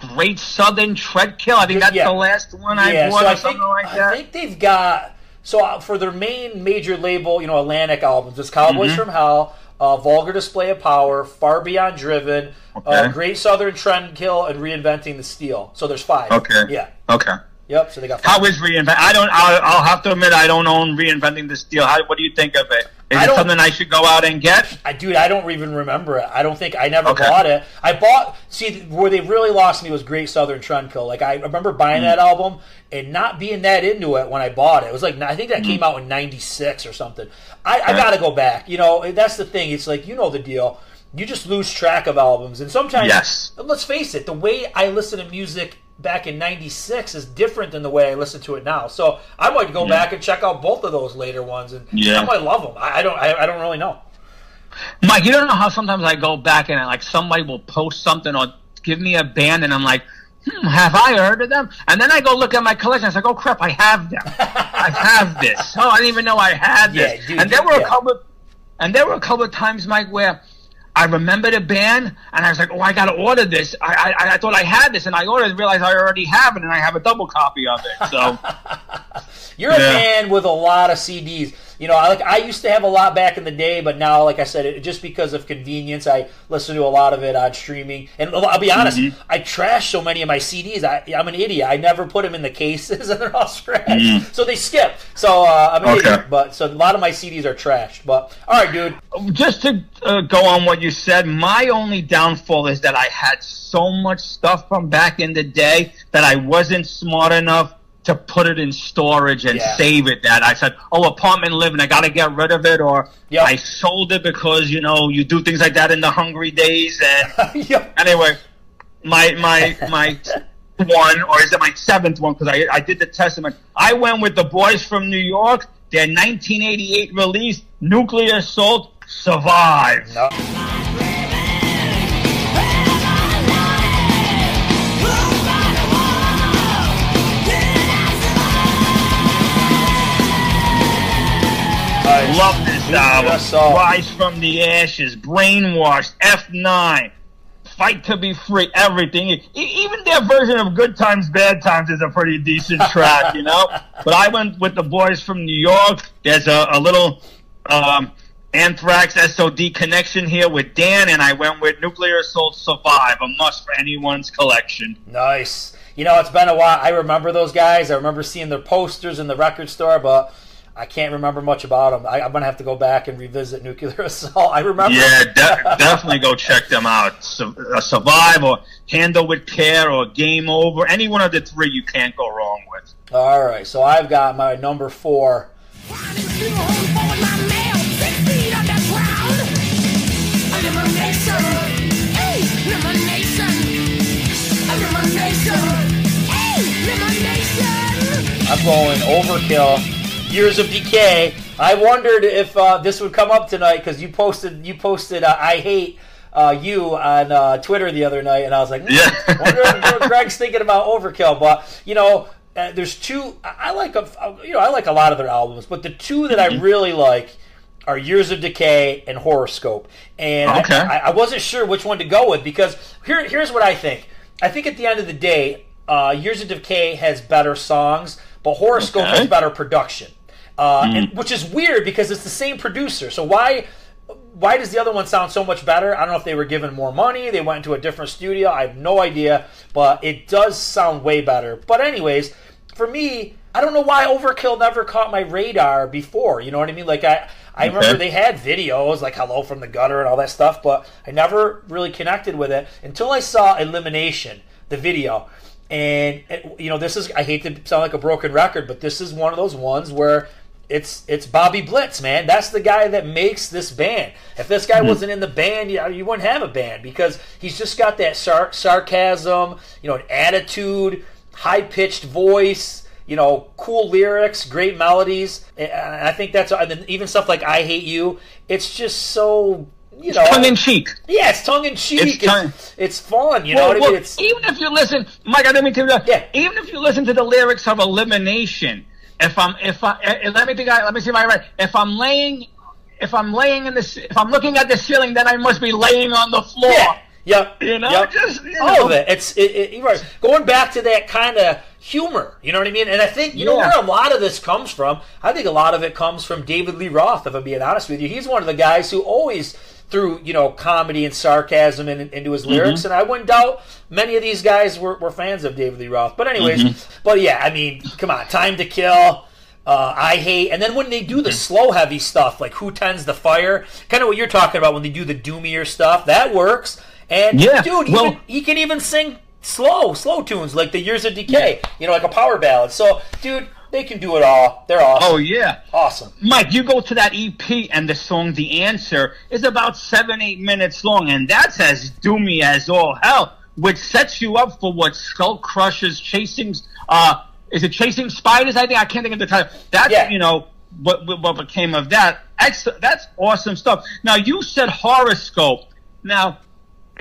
Great Southern Trendkill? I think that's Yeah. the last one I yeah, bought so or I something think like I think they've got so uh, for their main major label, you know, Atlantic albums, it's Cowboys Mm-hmm. from Hell, uh, Vulgar Display of Power, Far Beyond Driven, uh, Great Southern Trendkill, and Reinventing the Steel. So there's five. Okay. Yeah. Okay. Yep. So they got five. How is reinvent? I don't. I'll, I'll have to admit, I don't own reinventing the steel. How, what do you think of it? Is I it something I should go out and get? I dude, I don't even remember it. I don't think I never Okay. bought it. I bought see where they really lost me was Great Southern Trendkill. Like I remember buying Mm. that album and not being that into it when I bought it. It was like I think Mm. that came out in '96 or something. I, I got to go back. You know, that's the thing. It's like you know the deal. You just lose track of albums, and sometimes Yes. let's face it, the way I listen to music back in 96 is different than the way I listen to it now. So I might go back and check out both of those later ones and Yeah. I might love them. I, I don't I, I don't really know. Mike, you don't know how sometimes I go back and like somebody will post something or give me a band, and I'm like, hmm, have I heard of them? And then I go look at my collection. I was like, oh crap, I have them. I have this. Oh, I didn't even know I had this. <laughs> Yeah, dude, and there were yeah. a couple. And there were a couple of times, Mike, where I remember the band, and I was like, "Oh, I got to order this." I, I I thought I had this, and I ordered, and realized I already have it, and I have a double copy of it. So <laughs> You're a Yeah. man with a lot of CDs. You know, I like I used to have a lot back in the day, but now, like I said, it, just because of convenience, I listen to a lot of it on streaming. And I'll be honest, Mm-hmm. I trash so many of my CDs. I, I'm an idiot. I never put them in the cases, <laughs> and they're all scratched, so they skip. So uh, I'm an Mm-hmm. Okay. idiot. But so a lot of my CDs are trashed. But all right, dude. just to uh, go on what you said, my only downfall is that I had so much stuff from back in the day that I wasn't smart enough to put it in storage and Yeah. save it. That I said, "Oh, apartment living, I got to get rid of it," or Yep. I sold it because you know you do things like that in the hungry days. And <laughs> Yep. anyway, my my my <laughs> one or is it my seventh one? Because I I did the testament. I went with the boys from New York. Their 1988 release, Nuclear Assault, Survive. No. Right. Love this album. Rise from the Ashes, Brainwashed, F9, Fight to Be Free, everything. Even their version of Good Times, Bad Times is a pretty decent track, you know? <laughs> But I went with the boys from New York. There's a, a little um, Anthrax SOD connection here with Dan, and I went with Nuclear Assault Survive, a must for anyone's collection. Nice. You know, it's been a while. I remember those guys. I remember seeing their posters in the record store, but I can't remember much about them. I, I'm gonna have to go back and revisit Nuclear <laughs> Assault. I remember. Yeah, de- definitely go check them out. Su- uh, Survive or Handle with Care or Game Over. Any one of the three you can't go wrong with. All right, so I've got my number four. I'm going Overkill. Years of Decay. I wondered if uh, this would come up tonight because you posted you posted uh, I hate uh, you on uh, Twitter the other night, and I was like, hmm, Yeah. <laughs> wonder if Greg's thinking about Overkill. But you know, uh, there's two. I, like a you know I like a lot of their albums, but the two that I really like are Years of Decay and Horrorscope. And I- Okay. I, I wasn't sure which one to go with because here here's what I think. I think at the end of the day, uh, Years of Decay has better songs, but Horrorscope Okay. has better production. Uh, and, which is weird because it's the same producer. So why why does the other one sound so much better? I don't know if they were given more money, they went into a different studio. I have no idea, but it does sound way better. But anyways, for me, I don't know why Overkill never caught my radar before. You know what I mean? Like I I remember they had videos like Hello from the Gutter and all that stuff, but I never really connected with it until I saw Elimination, the video. And you know, this is I hate to sound like a broken record, but this is one of those ones where it's it's Bobby Blitz, man. That's the guy that makes this band. If this guy hmm. wasn't in the band, you, you wouldn't have a band because he's just got that sar- sarcasm, you know, an attitude, high pitched voice, you know, cool lyrics, great melodies. And I think that's even stuff like "I Hate You." It's just so you know, Tongue in cheek. yeah, it's tongue in cheek. It's It's, tongue- it's fun, you know Well, what I mean? It's even if you listen, Mike, I didn't mean to. Yeah. Even if you listen to the lyrics of Elimination, if I'm, if I, eh, let me think, I- let me see if I right. If I'm laying, if I'm laying in the, ce- if I'm looking at the ceiling, then I must be laying on the floor. Yeah. Yep. You know, yep. just you all know. of it. It's it, it, you're right. Going back to that kind of humor. You know what I mean? And I think you know where a lot of this comes from. I think a lot of it comes from David Lee Roth. If I'm being honest with you, he's one of the guys who always threw you know comedy and sarcasm in, into his Mm-hmm. lyrics, and I wouldn't doubt many of these guys were, were fans of David Lee Roth. But anyways, Mm-hmm. but yeah, I mean, come on, Time to Kill. Uh, I hate, and then when they do the Mm-hmm. slow heavy stuff, like Who Tends the Fire, kind of what you're talking about when they do the doomier stuff, that works. And Yeah, dude, well- even, he can even sing slow, slow tunes like the Years of Decay, you know, like a power ballad. So, dude, they can do it all. They're awesome. Oh yeah. Awesome. Mike, you go to that EP and the song "The Answer" is about seven, eight minutes long, and that's as doomy as all hell, which sets you up for what Skull Crushers chasing. Uh, is it chasing spiders? I think I can't think of the title. That's Yeah. you know what what became of that. That's awesome stuff. Now you said horoscope. Now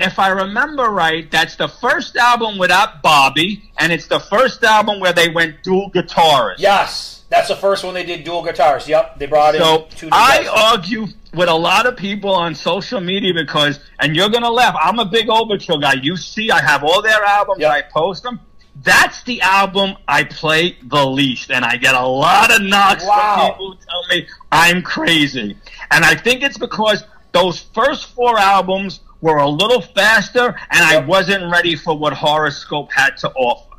if I remember right, that's the first album without Bobby, and it's the first album where they went dual guitarists. Yes, that's the first one they did dual guitars. Yep, they brought So in two. new I argue with a lot of people on social media because, and you're gonna laugh. I'm a big Overkill guy. You see, I have all their albums. Yep. I post them. That's the album I play the least, and I get a lot of knocks Wow. from people who tell me I'm crazy. And I think it's because those first four albums were a little faster, and I wasn't ready for what Horrorscope had to offer.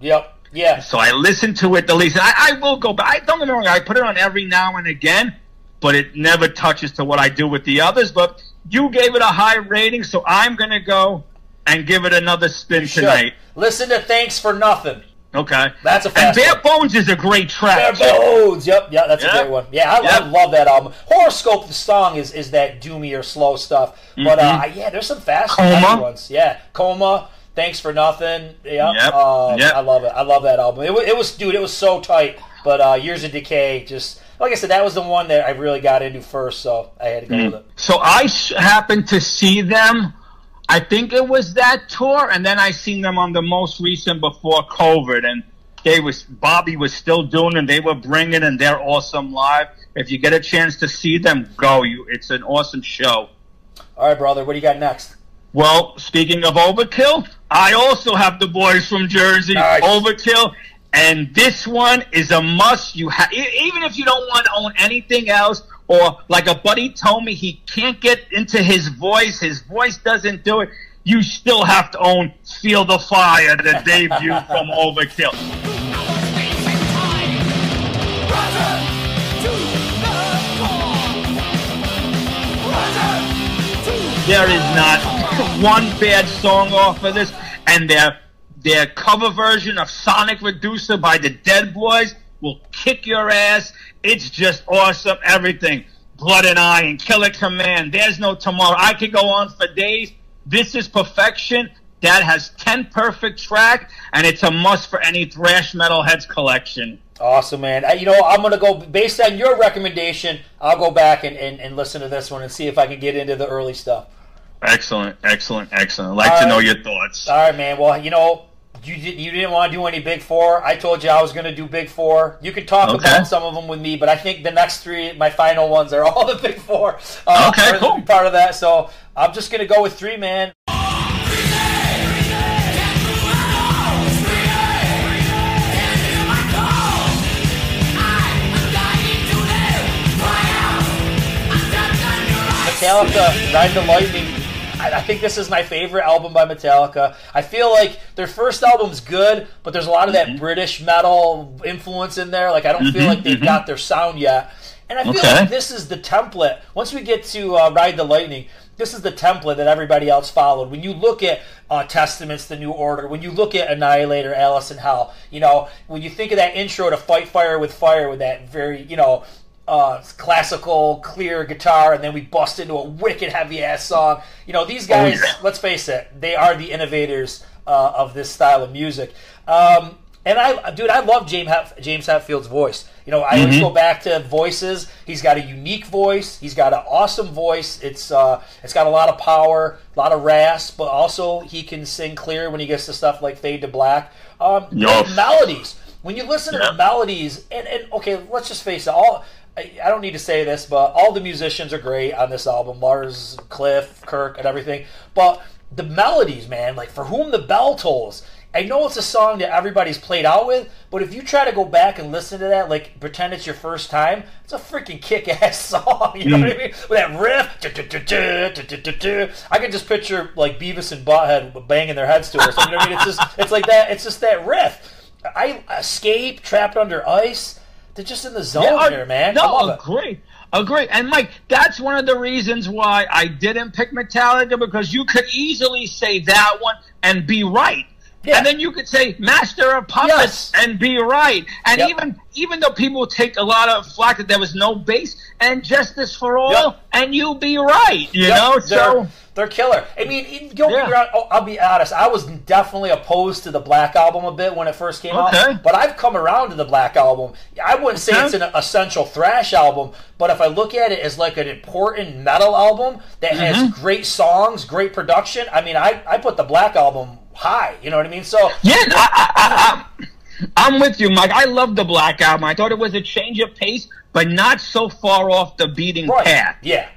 Yep. Yeah. So I listened to it the least. I, I will go back. I, don't get me wrong. I put it on every now and again, but it never touches to what I do with the others. But you gave it a high rating, so I'm going to go and give it another spin Sure. tonight. Listen to Thanks for Nothing. Okay. That's a And fast Bare one. Bones is a great track. Bare Bones. Yep. Yeah, that's a great one. Yeah, I, I love that album. Horrorscope, the song is is that doomy or slow stuff. But uh, yeah, there's some fast Mm-hmm. Ones. Yeah, Coma. Thanks for nothing. Yeah, Yep. uh, Yep. I love it. I love that album. It, it was, dude. It was so tight. But uh, Years of Decay, just like I said, that was the one that I really got into first. So I had to go with it. So I happened to see them. I think it was that tour, and then I seen them on the most recent before COVID, and they was Bobby was still doing, and they were bringing, and they're awesome live. If you get a chance to see them, go. You, it's an awesome show. All right, brother. What do you got next? Well, speaking of Overkill, I also have the boys from Jersey, Nice. Overkill, and this one is a must. You ha- e- even if you don't want to own anything else, or like a buddy told me, he can't get into his voice. His voice doesn't do it. You still have to own "Feel the Fire," the debut from Overkill. There is not one bad song off of this, and their their cover version of Sonic Reducer by the Dead Boys will kick your ass. It's just awesome. Everything, Blood and Eye Iron, Kill at Command. There's no tomorrow. I could go on for days. This is perfection. That has ten perfect track, and it's a must for any thrash metal heads collection. Awesome, man. You know, I'm going to go, based on your recommendation, I'll go back and, and, and listen to this one and see if I can get into the early stuff. Excellent, excellent, excellent. I'd like All to know your thoughts. All right, man. Well, you know, you, did, you didn't want to do any Big Four. I told you I was going to do Big Four. You can talk Okay. about some of them with me, but I think the next three, my final ones, are all <laughs> the Big Four. Uh, Okay, cool. Part of that. So I'm just going to go with three, man. Metallica, Ride the Lightning. I, I think this is my favorite album by Metallica. I feel like their first album's good, but there's a lot of Mm-hmm. that British metal influence in there. Like I don't feel like they've got their sound yet. And I feel Okay. like this is the template. Once we get to uh, Ride the Lightning, this is the template that everybody else followed. When you look at uh, Testaments, The New Order, when you look at Annihilator, Alice in Hell, you know, when you think of that intro to Fight Fire with Fire with that very, you know, uh, classical, clear guitar, and then we bust into a wicked heavy ass song. You know, these guys, yeah. let's face it, they are the innovators uh, of this style of music. Um, and I, dude, I love James James Hetfield's voice. You know, I always go back to voices. He's got a unique voice. He's got an awesome voice. It's uh, it's got a lot of power, a lot of rasp, but also he can sing clear when he gets to stuff like Fade to Black. Um, Yes. melodies. When you listen to Yeah. the melodies, and, and okay, let's just face it, all I, I don't need to say this, but all the musicians are great on this album. Lars, Cliff, Kirk, and everything. But the melodies, man, like for whom the bell tolls. I know it's a song that everybody's played out with, but if you try to go back and listen to that, like pretend it's your first time, it's a freaking kick-ass <laughs> song. You know what I mm. mean? With that riff, I can just picture like Beavis and Butthead banging their heads to it. You know what I mean? It's just, it's like that. It's just that riff. I escape, trapped under ice. They're just in the zone Yeah, here, man. No, love it. agree. Agree. And Mike, that's one of the reasons why I didn't pick Metallica because you could easily say that one and be right. Yeah. And then you could say Master of Puppets Yes. and be right. And Yep. even even though people take a lot of flack that there was no bass and Justice for All Yep. and you be right. You Yep, know? they're, So they're killer. I mean, don't Yeah. wrong. oh, I'll be honest. I was definitely opposed to the Black Album a bit when it first came Okay. out, but I've come around to the Black Album. I wouldn't say Okay. it's an essential thrash album, but if I look at it as like an important metal album that has Mm-hmm. great songs, great production, I mean, I I put the Black Album high. You know what I mean? So Yeah, I, I, I, I'm, I'm with you, Mike. I love the Black Album. I thought it was a change of pace, but not so far off the beating right, path. yeah,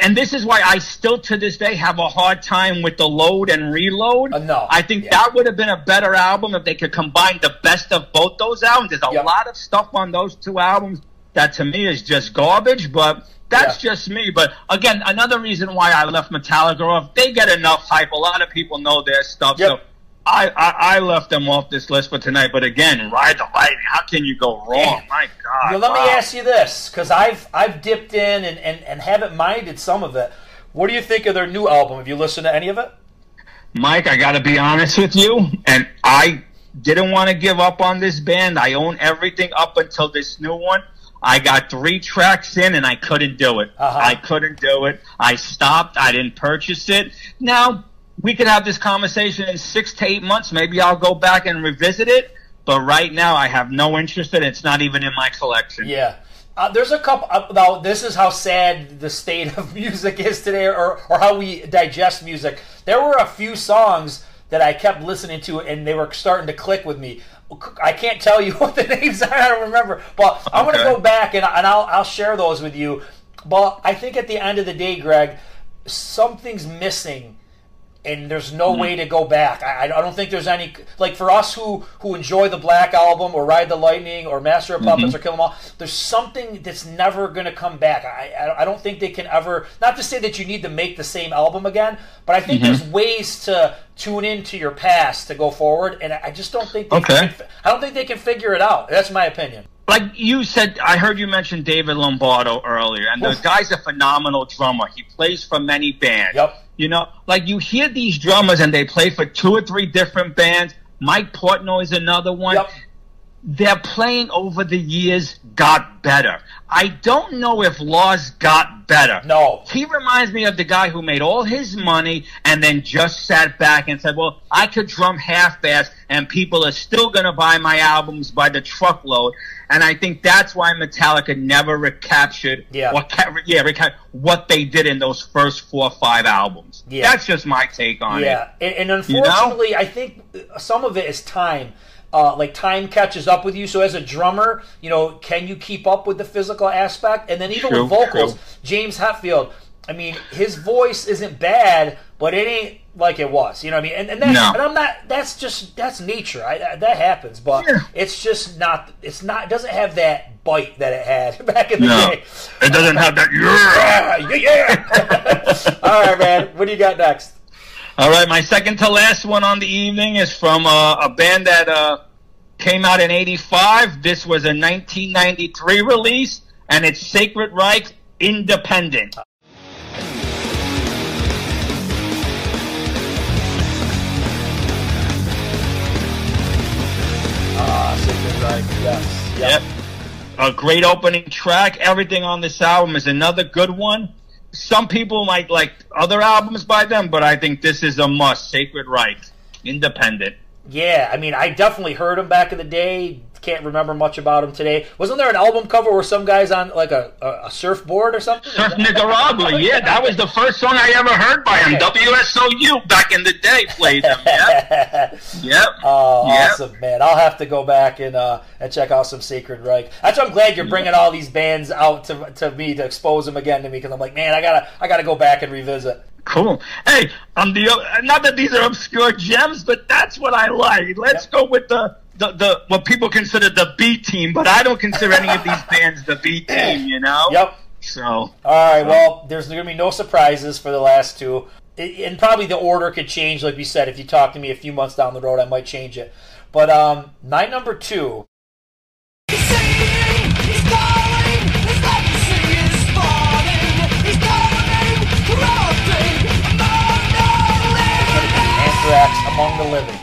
And this is why I still to this day have a hard time with the load and reload. Uh, no. I think Yeah. that would have been a better album if they could combine the best of both those albums. There's a Yep. lot of stuff on those two albums that to me is just garbage, but that's Yeah. just me. But again, another reason why I left Metallica off, they get enough hype. A lot of people know their stuff. Yep. So I, I, I left them off this list for tonight. But again, Ride the Lightning, how can you go wrong? My God. Well, let wow. me ask you this, because I've I've dipped in and, and, and haven't minded some of it. What do you think of their new album? Have you listened to any of it? Mike, I got to be honest with you, and I didn't want to give up on this band. I own everything up until this new one. I got three tracks in and I couldn't do it. Uh-huh. I couldn't do it. I stopped. I didn't purchase it. Now, we could have this conversation in six to eight months. Maybe I'll go back and revisit it. But right now, I have no interest in it. It's not even in my collection. Yeah. Uh, there's a couple. Uh, now, this is how sad the state of <laughs> music is today, or, or how we digest music. There were a few songs that I kept listening to, and they were starting to click with me. I can't tell you <laughs> what the names are. I don't remember, but I'm going to go back and, and I'll, I'll share those with you. But I think at the end of the day, Greg, something's missing and there's no mm-hmm. way to go back. I, I don't think there's any like for us who who enjoy the Black Album or Ride the Lightning or Master of mm-hmm. Puppets or Kill 'Em All. There's something that's never going to come back. I, I I don't think they can ever. Not to say that you need to make the same album again, but I think mm-hmm. there's ways to tune into your past to go forward, and I just don't think they Okay. can, I don't think they can figure it out. That's my opinion. like you said, I heard you mention David Lombardo earlier, and the guy's a phenomenal drummer. He plays for many bands. Yep. You know, like you hear these drummers and they play for two or three different bands. Mike Portnoy is another one. Yep. Their playing over the years got better. I don't know if Lars got better. No. He reminds me of the guy who made all his money and then just sat back and said, "Well, I could drum half-bass, and people are still going to buy my albums by the truckload." And I think that's why Metallica never recaptured, Yeah. or ca- yeah, reca- what they did in those first four or five albums. Yeah. That's just my take on Yeah, it. and, and unfortunately, I think some of it is time. Uh, like time catches up with you. So as a drummer, you know, can you keep up with the physical aspect? And then even True, with vocals, true. James Hetfield. I mean, his voice isn't bad, but it ain't like it was. You know what I mean? And, and, that's, No. and I'm not. That's just that's nature. I, I- that happens, but Yeah. it's just not. It's not. It doesn't have that bite that it had <laughs> back in the No, day. it doesn't have that. <laughs> Yeah. Yeah, yeah. <laughs> All right, man. What do you got next? All right, my second to last one on the evening is from uh, a band that uh, came out in '85. This was a 1993 release, and it's Sacred Reich Independent. Ah, Sacred Reich. Yes. Yep. A great opening track. Everything on this album is another good one. Some people might like other albums by them, but I think this is a must. Sacred Reich Independent. Yeah, I mean, I definitely heard them back in the day. Can't remember much about him today. Wasn't there an album cover where some guy's on like a, a, a surfboard or something? Surf Nicaragua, yeah, that was the first song I ever heard by him. Okay. WSOU back in the day played them, yeah. <laughs> yep. Oh, yep. awesome, man! I'll have to go back and uh, and check out some Sacred Reich. That's why I'm glad you're bringing all these bands out to, to me to expose them again to me because I'm like, man, I gotta I gotta go back and revisit. Cool. Hey, on the not that these are obscure gems, but that's what I like. Let's Yep. go with the, the the what people consider the B team, but I don't consider any of these <laughs> bands the B team. You know. Yep. So All right. Well, there's going to be no surprises for the last two, I- and probably the order could change. Like we said, if you talk to me a few months down the road, I might change it. But um, night number two. He's singing, he's calling, his legacy is falling. He's going, corrupting among the living.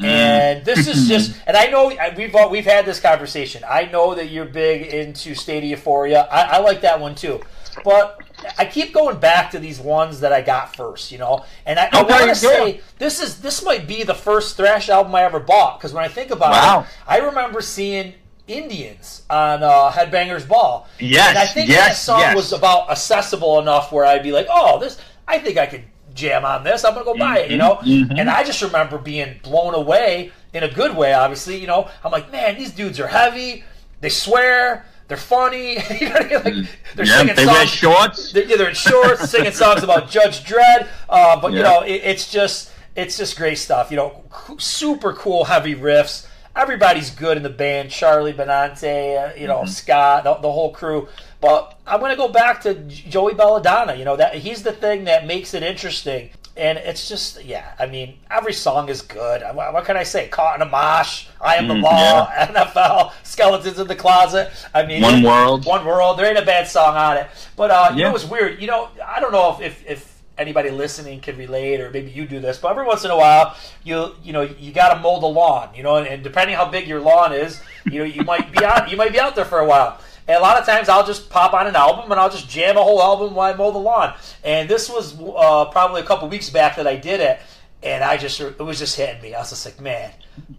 And this is just, and I know we've all, we've had this conversation. I know that you're big into State of Euphoria. I, I like that one too, but I keep going back to these ones that I got first, you know. And I, I want to say this is this might be the first thrash album I ever bought because when I think about Wow. it, I remember seeing Indians on uh, Headbangers Ball. Yes, and I think that yes, song yes. was about accessible enough where I'd be like, oh, this, I think I could jam on this. I'm gonna go buy it, you know. mhm. And I just remember being blown away in a good way. Obviously, you know, I'm like, man, these dudes are heavy. They swear. They're funny. <laughs> you know what I mean? Like, they're yeah, singing they songs. wear shorts. They're, yeah, they're in shorts, <laughs> singing songs about Judge Dredd. Uh, but you know, it, it's just it's just great stuff. You know, super cool, heavy riffs. Everybody's good in the band. Charlie Benante, uh, you know, Scott, the, the whole crew. But I'm going to go back to Joey Belladonna. You know that he's the thing that makes it interesting. And it's just, yeah. I mean, every song is good. Uh, What, can I say? Caught in a mosh. I am the Mm, law. <laughs> NFL. Skeletons in the closet. I mean, One World. One world. There ain't a bad song on it. But uh, you Yeah. know what's weird? You know, I don't know if, if, if anybody listening can relate, or maybe you do this. But every once in a while, you you know you got to mow the lawn. You know, and, and depending how big your lawn is, you know you might be out you might be out there for a while. And a lot of times I'll just pop on an album and I'll just jam a whole album while I mow the lawn. And this was uh, probably a couple weeks back that I did it, and I just it was just hitting me. I was just like, man,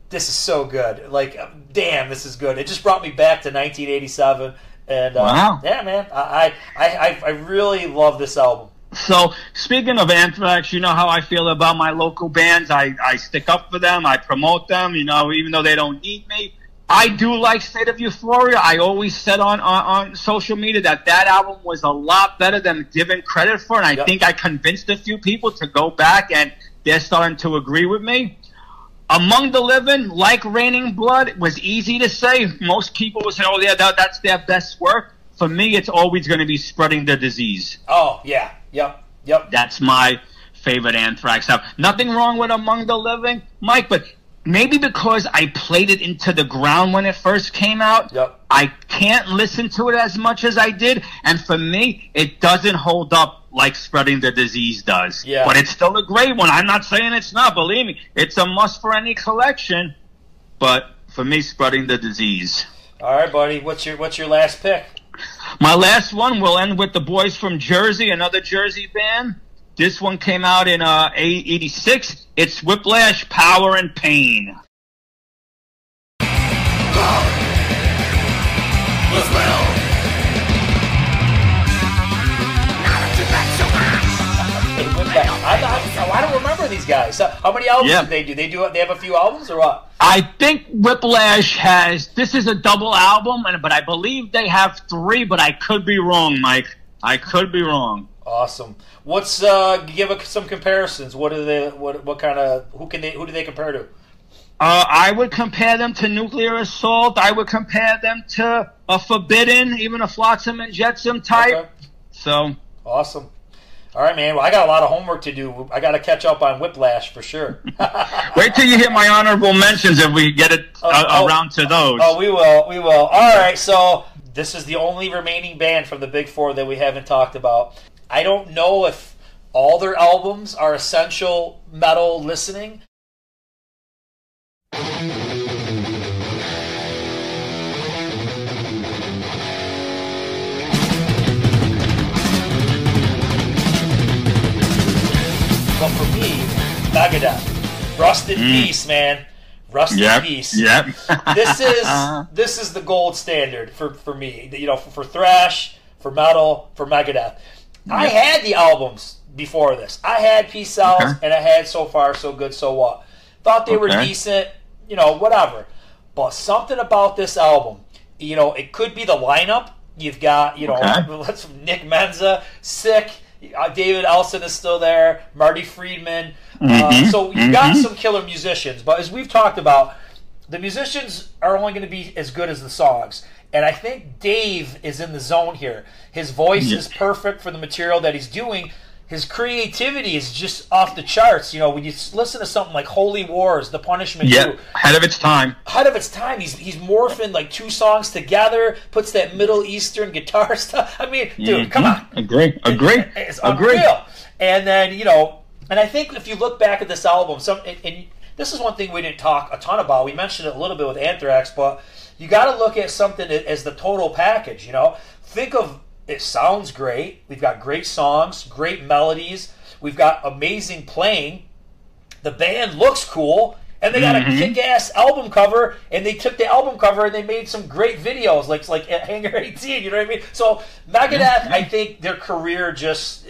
this is so good. Like, uh, damn, this is good. It just brought me back to 1987. And uh, Wow. yeah, man, I, I I I really love this album. So speaking of Anthrax, you know how I feel about my local bands. I, I stick up for them. I promote them. You know, even though they don't need me. I do like State of Euphoria. I always said on, on, on social media that that album was a lot better than given credit for, and I Yep. think I convinced a few people to go back, and they're starting to agree with me. Among the Living, like Reign in Blood, was easy to say. Most people would say, "Oh, yeah, that, that's their best work." For me, it's always going to be spreading the disease. Oh yeah, yep, yep. That's my favorite Anthrax album. Nothing wrong with Among the Living, Mike, but maybe because I played it into the ground when it first came out, Yep. I can't listen to it as much as I did. And for me, it doesn't hold up like Spreading the Disease does. Yeah. But it's still a great one. I'm not saying it's not. Believe me, it's a must for any collection. But for me, Spreading the Disease. All right, buddy. What's your what's your last pick? My last one will end with the boys from Jersey, another Jersey band. This one came out in uh, 86. It's Whiplash, Power, and Pain. I, I, I don't remember these guys. How many albums Yeah. do they do? They do. They have a few albums or what? I think Whiplash has, this is a double album, and but I believe they have three, but I could be wrong, Mike. I could be wrong. Awesome. What's uh? Give us some comparisons. What are they? What what kind of? Who can they? Who do they compare to? Uh, I would compare them to Nuclear Assault. I would compare them to a Forbidden, even a Flotsam and Jetsam type. Okay. So, Awesome. All right, man. Well, I got a lot of homework to do. I got to catch up on Whiplash for sure. <laughs> wait till you hear my honorable mentions if we get it Oh, uh, oh. around to those. Oh, we will. We will. All right. So this is the only remaining band from the Big Four that we haven't talked about. I don't know if all their albums are essential metal listening. But for me, Megadeth, Rust in mm. Peace, man. Rest Yep. in peace. Yep. this is <laughs> this is the gold standard for for me. You know, for, for thrash, for metal, for Megadeth. I had the albums before this. I had Peace Sells Okay. and I had So Far So Good So What. Thought they were decent. You know, whatever. But something about this album, you know, it could be the lineup. You've got, you know, Okay. <laughs> let's Nick Menza, sick. Uh, David Ellefson is still there. Marty Friedman. Uh, Mhm, so you've got mhm. some killer musicians. But as we've talked about, the musicians are only going to be as good as the songs. And I think Dave is in the zone here. His voice Yeah. is perfect for the material that he's doing. His creativity is just off the charts. You know, when you listen to something like Holy Wars, The Punishment yeah, Due, ahead of its time. ahead of its time. He's he's morphing like two songs together, puts that Middle Eastern guitar <laughs> stuff. I mean, dude, mm-hmm. come on. Agree. Agree. It's Agree. unreal. And then you know, and I think if you look back at this album, some and, and this is one thing we didn't talk a ton about. We mentioned it a little bit with Anthrax, but you got to look at something as the total package. You know, think of it. Sounds great. We've got great songs, great melodies. We've got amazing playing. The band looks cool. And they got a Mhm. kick-ass album cover, and they took the album cover and they made some great videos, like like at <laughs> Hangar 18. You know what I mean? So Megadeth, I think their career just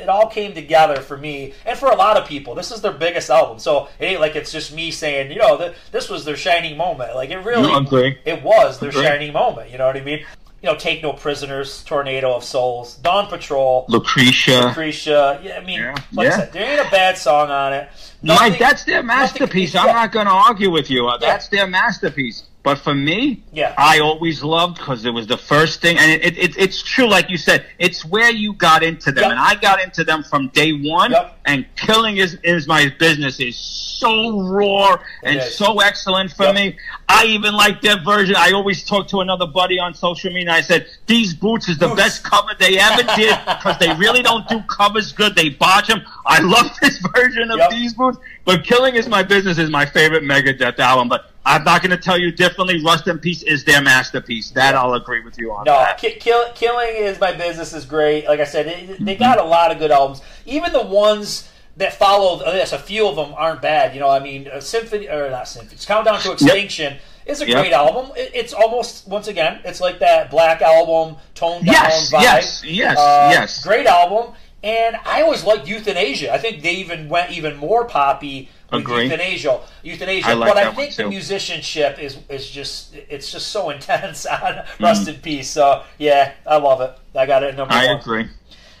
it all came together for me and for a lot of people. This is their biggest album, so it ain't like it's just me saying, you know, this was their shining moment. Like it really, No, it was their shining moment. You know what I mean? You know, Take No Prisoners, Tornado of Souls, Dawn Patrol, Lucretia. Lucretia. Yeah, I mean, Yeah. like I said, there ain't a bad song on it. Mike, that's their masterpiece. nothing- I'm yeah. not going to argue with you. Yeah. That's their masterpiece. But for me, Yeah. I always loved because it was the first thing, and it, it, it, it's true, like you said, it's where you got into them, Yep. and I got into them from day one. Yep. And killing is is my business is so raw and so excellent for Yep. me. I even like their version. I always talk to another buddy on social media. I said these boots is the best cover they ever <laughs> did because they really don't do covers good. They botch them. I love this <laughs> version of these boots. But Killing is My Business is my favorite Megadeth album. But I'm not going to tell you differently. Rust in Peace is their masterpiece. That I'll agree with you on. No, that. ki- kill, killing is my business is great. Like I said, it, Mm-hmm. they got a lot of good albums. Even the ones that followed this, a few of them aren't bad. You know, I mean, uh, Symphony or not Symphony, Countdown to Extinction is a Yep. great album. It, it's almost once again, it's like that Black album, toned down Yes, vibe. yes, yes, Uh, yes. Great album. And I always liked Youthanasia. I think they even went even more poppy with Agree. Youthanasia. Youthanasia. I like but I think the musicianship is is just it's just so intense on Mm-hmm. Rust in Peace. So yeah, I love it. I got it number I one. agree.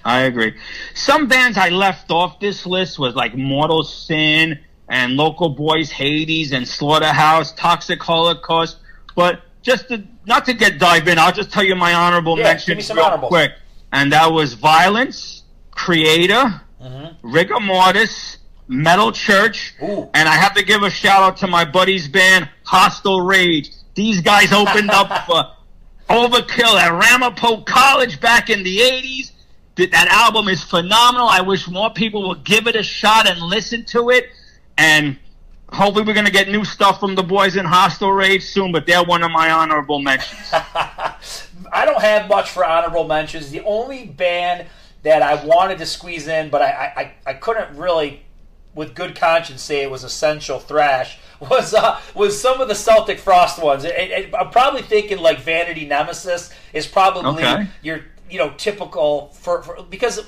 I agree. Some bands I left off this list was like Mortal Sin and Local Boys Hades and Slaughterhouse, Toxic Holocaust. But just to, not to get dive in, I'll just tell you my honorable Yeah, mentions me real quick. And that was Violence, Kreator, Mm-hmm. Rigor Mortis, Metal Church, Ooh. and I have to give a shout out to my buddy's band, Hostile Rage. These guys opened up <laughs> for Overkill at Ramapo College back in the 80s. That that album is phenomenal. I wish more people would give it a shot and listen to it. And hopefully, we're going to get new stuff from the boys in Hostile Rage soon, but they're one of my honorable mentions. <laughs> I don't have much for honorable mentions. The only band that I wanted to squeeze in, but I, I, I couldn't really, with good conscience, say it was essential thrash. <laughs> Was uh, was some of the Celtic Frost ones? It- it- I'm probably thinking like Vanity Nemesis is probably Okay. your you know typical for, for because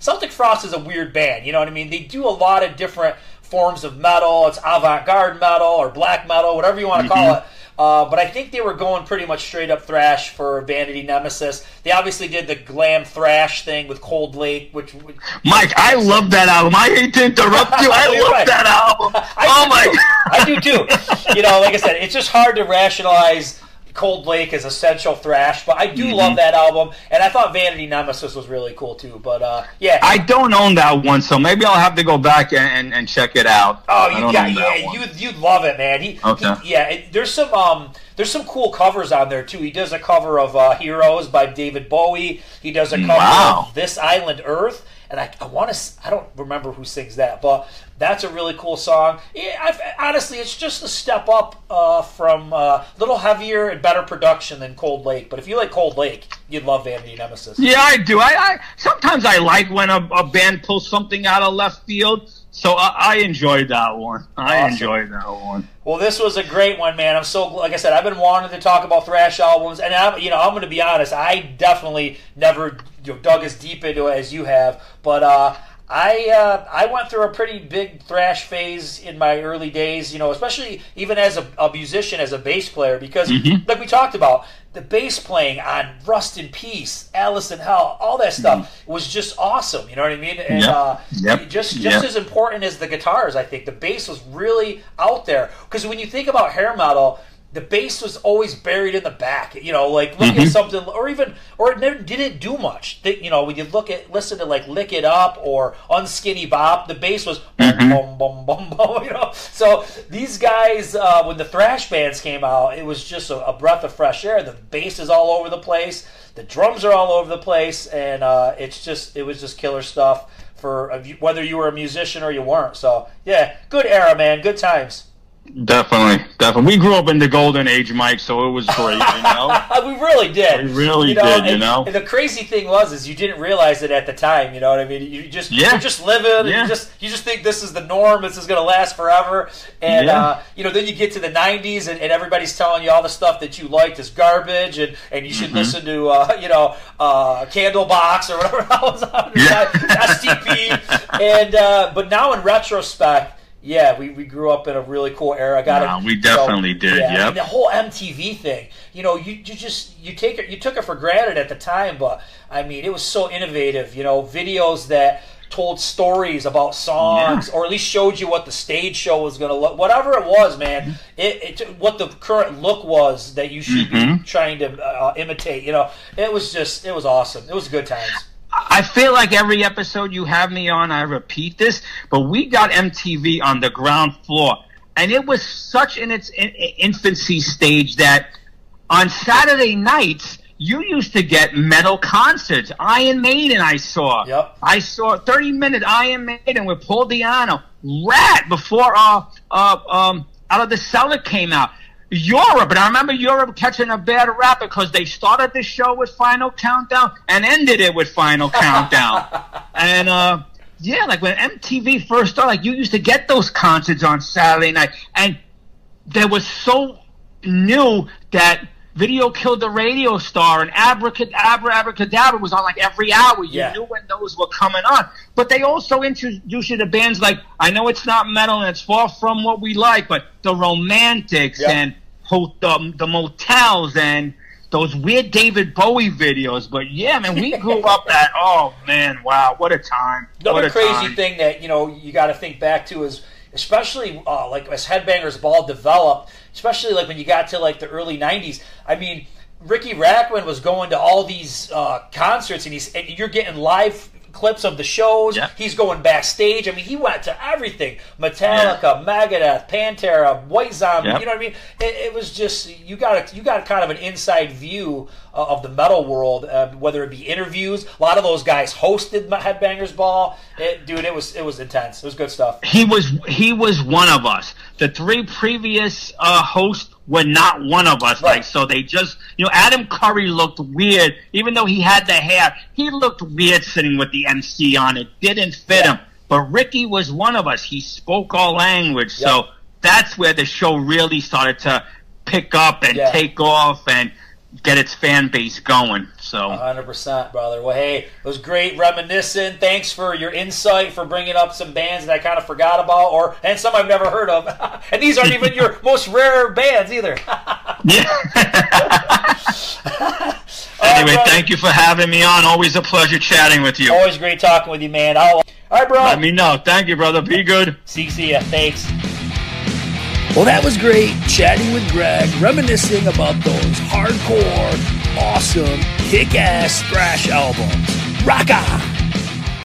Celtic Frost is a weird band. You know what I mean? They do a lot of different forms of metal. It's avant-garde metal or black metal, whatever you want to call it. Uh, but I think they were going pretty much straight up thrash for Vanity Nemesis. They obviously did the glam thrash thing with Cold Lake, which, which Mike, I love that album. I hate to interrupt you. I <laughs> love right. that album. <laughs> I oh my too. I do too. <laughs> You know, like I said, it's just hard to rationalize Cold Lake is essential thrash, but I do Mm-hmm. love that album, and I thought Vanity Nemesis was really cool too. But uh, yeah, I don't own that one, so maybe I'll have to go back and, and, check it out. Oh, you got yeah, you you'd love it, man. He, Okay. he- yeah. It, there's some um, there's some cool covers on there too. He does a cover of uh, "Heroes" by David Bowie. He does a cover Wow. of "This Island Earth," and I, I want to I don't remember who sings that, but that's a really cool song. Yeah, I, honestly, it's just a step up uh, from a uh, little heavier and better production than Cold Lake. But if you like Cold Lake, you'd love Vanity Nemesis. Yeah, I do. I, I sometimes I like when a, a band pulls something out of left field. So I, I enjoyed that one. I Awesome. enjoyed that one. Well, this was a great one, man. I'm so like I said, I've been wanting to talk about thrash albums, and I'm you know I'm going to be honest, I definitely never you know, dug as deep into it as you have, but uh, I uh, I went through a pretty big thrash phase in my early days, you know, especially even as a, a musician, as a bass player, because like we talked about. The bass playing on Rust in Peace, Alice in Hell, all that stuff was just awesome. You know what I mean? And Yep. uh, Yep. just just Yep. as important as the guitars. I think the bass was really out there because when you think about hair metal, the bass was always buried in the back. You know, like look Mm-hmm. at something, or even, or it never didn't do much. You know, when you look at listen to like "Lick It Up" or "Unskinny Bop," the bass was Mm-hmm. boom, boom, boom, boom, <laughs> boom. You know, so these guys, uh, when the thrash bands came out, it was just a, a breath of fresh air. The bass is all over the place. The drums are all over the place, and uh, it's just it was just killer stuff for a, whether you were a musician or you weren't. So yeah, good era, man. Good times. Definitely, definitely. We grew up in the golden age, Mike, so it was great. You know. <laughs> We really did. We really did, you know? And the crazy thing was, is you didn't realize it at the time. You know what I mean? You just Yeah. you're just living. And Yeah. you just you just think this is the norm. This is going to last forever. And Yeah. uh, you know, then you get to the '90s, and, and everybody's telling you all the stuff that you liked is garbage, and, and you should Mm-hmm. listen to uh, you know uh, Candlebox or whatever <laughs> that was on Yeah. STP. and uh, but now in retrospect. Yeah, we, we grew up in a really cool era. Got it. we definitely did, Yeah, I mean, yep. the whole MTV thing. You know, you, you just you take it you took it for granted at the time, but I mean, it was so innovative. You know, videos that told stories about songs, or at least showed you what the stage show was going to look. Whatever it was, man, it, it what the current look was that you should Mm-hmm. be trying to uh, imitate. You know, it was just it was awesome. It was good times. I feel like every episode you have me on, I repeat this, but we got MTV on the ground floor, and it was such in its in- infancy stage that on Saturday nights you used to get metal concerts. Iron Maiden, I saw. Yep. I saw 30 minute Iron Maiden with Paul Di'Anno. Ratt before uh uh um out of the cellar came out. Europe, and I remember Europe catching a bad rap because they started the show with Final Countdown and ended it with Final Countdown. <laughs> And uh yeah, like when MTV first started, like you used to get those concerts on Saturday night, and they were so new that Video Killed the Radio Star and Abracadabra, Abracadabra was on like every hour. You Yeah. knew when those were coming on. But they also introduced you to bands like, I know it's not metal and it's far from what we like, but the Romantics Yeah. and the, the Motels and those weird David Bowie videos. But yeah, man, we grew up <laughs> at, oh man, wow, what a time. what Another a crazy time. thing that you know you got to think back to is especially uh, like as Headbangers Ball developed, especially like when you got to like the early '90s. I mean, Riki Rachtman was going to all these uh, concerts, and he's and you're getting live clips of the shows. Yep. He's going backstage. I mean, he went to everything: Metallica, Megadeth, Pantera, White Zombie. Yep. You know what I mean? It, it was just you got a, you got kind of an inside view uh, of the metal world, uh, whether it be interviews. A lot of those guys hosted Headbangers Ball. It, dude, it was it was intense. It was good stuff. he was he was one of us. The three previous uh, hosts were not one of us. Right. Like so, they just you know Adam Curry looked weird, even though he had the hair. He looked weird sitting with the MC on it. Didn't fit Yeah. him. But Ricky was one of us. He spoke our language, so that's where the show really started to pick up and Yeah. take off and get its fan base going. So. 100%, brother. Well, hey, it was great reminiscing. Thanks for your insight, for bringing up some bands that I kind of forgot about, or and some I've never heard of. <laughs> and these aren't even your <laughs> most rare bands either. <laughs> Yeah. anyway, brother. thank you for having me on. Always a pleasure chatting with you. Always great talking with you, man. I'll, all right, bro. Let me know. Thank you, brother. Be good. see, see ya. Thanks. Well, that was great chatting with Greg, reminiscing about those hardcore, awesome, kick ass thrash albums. Rocka!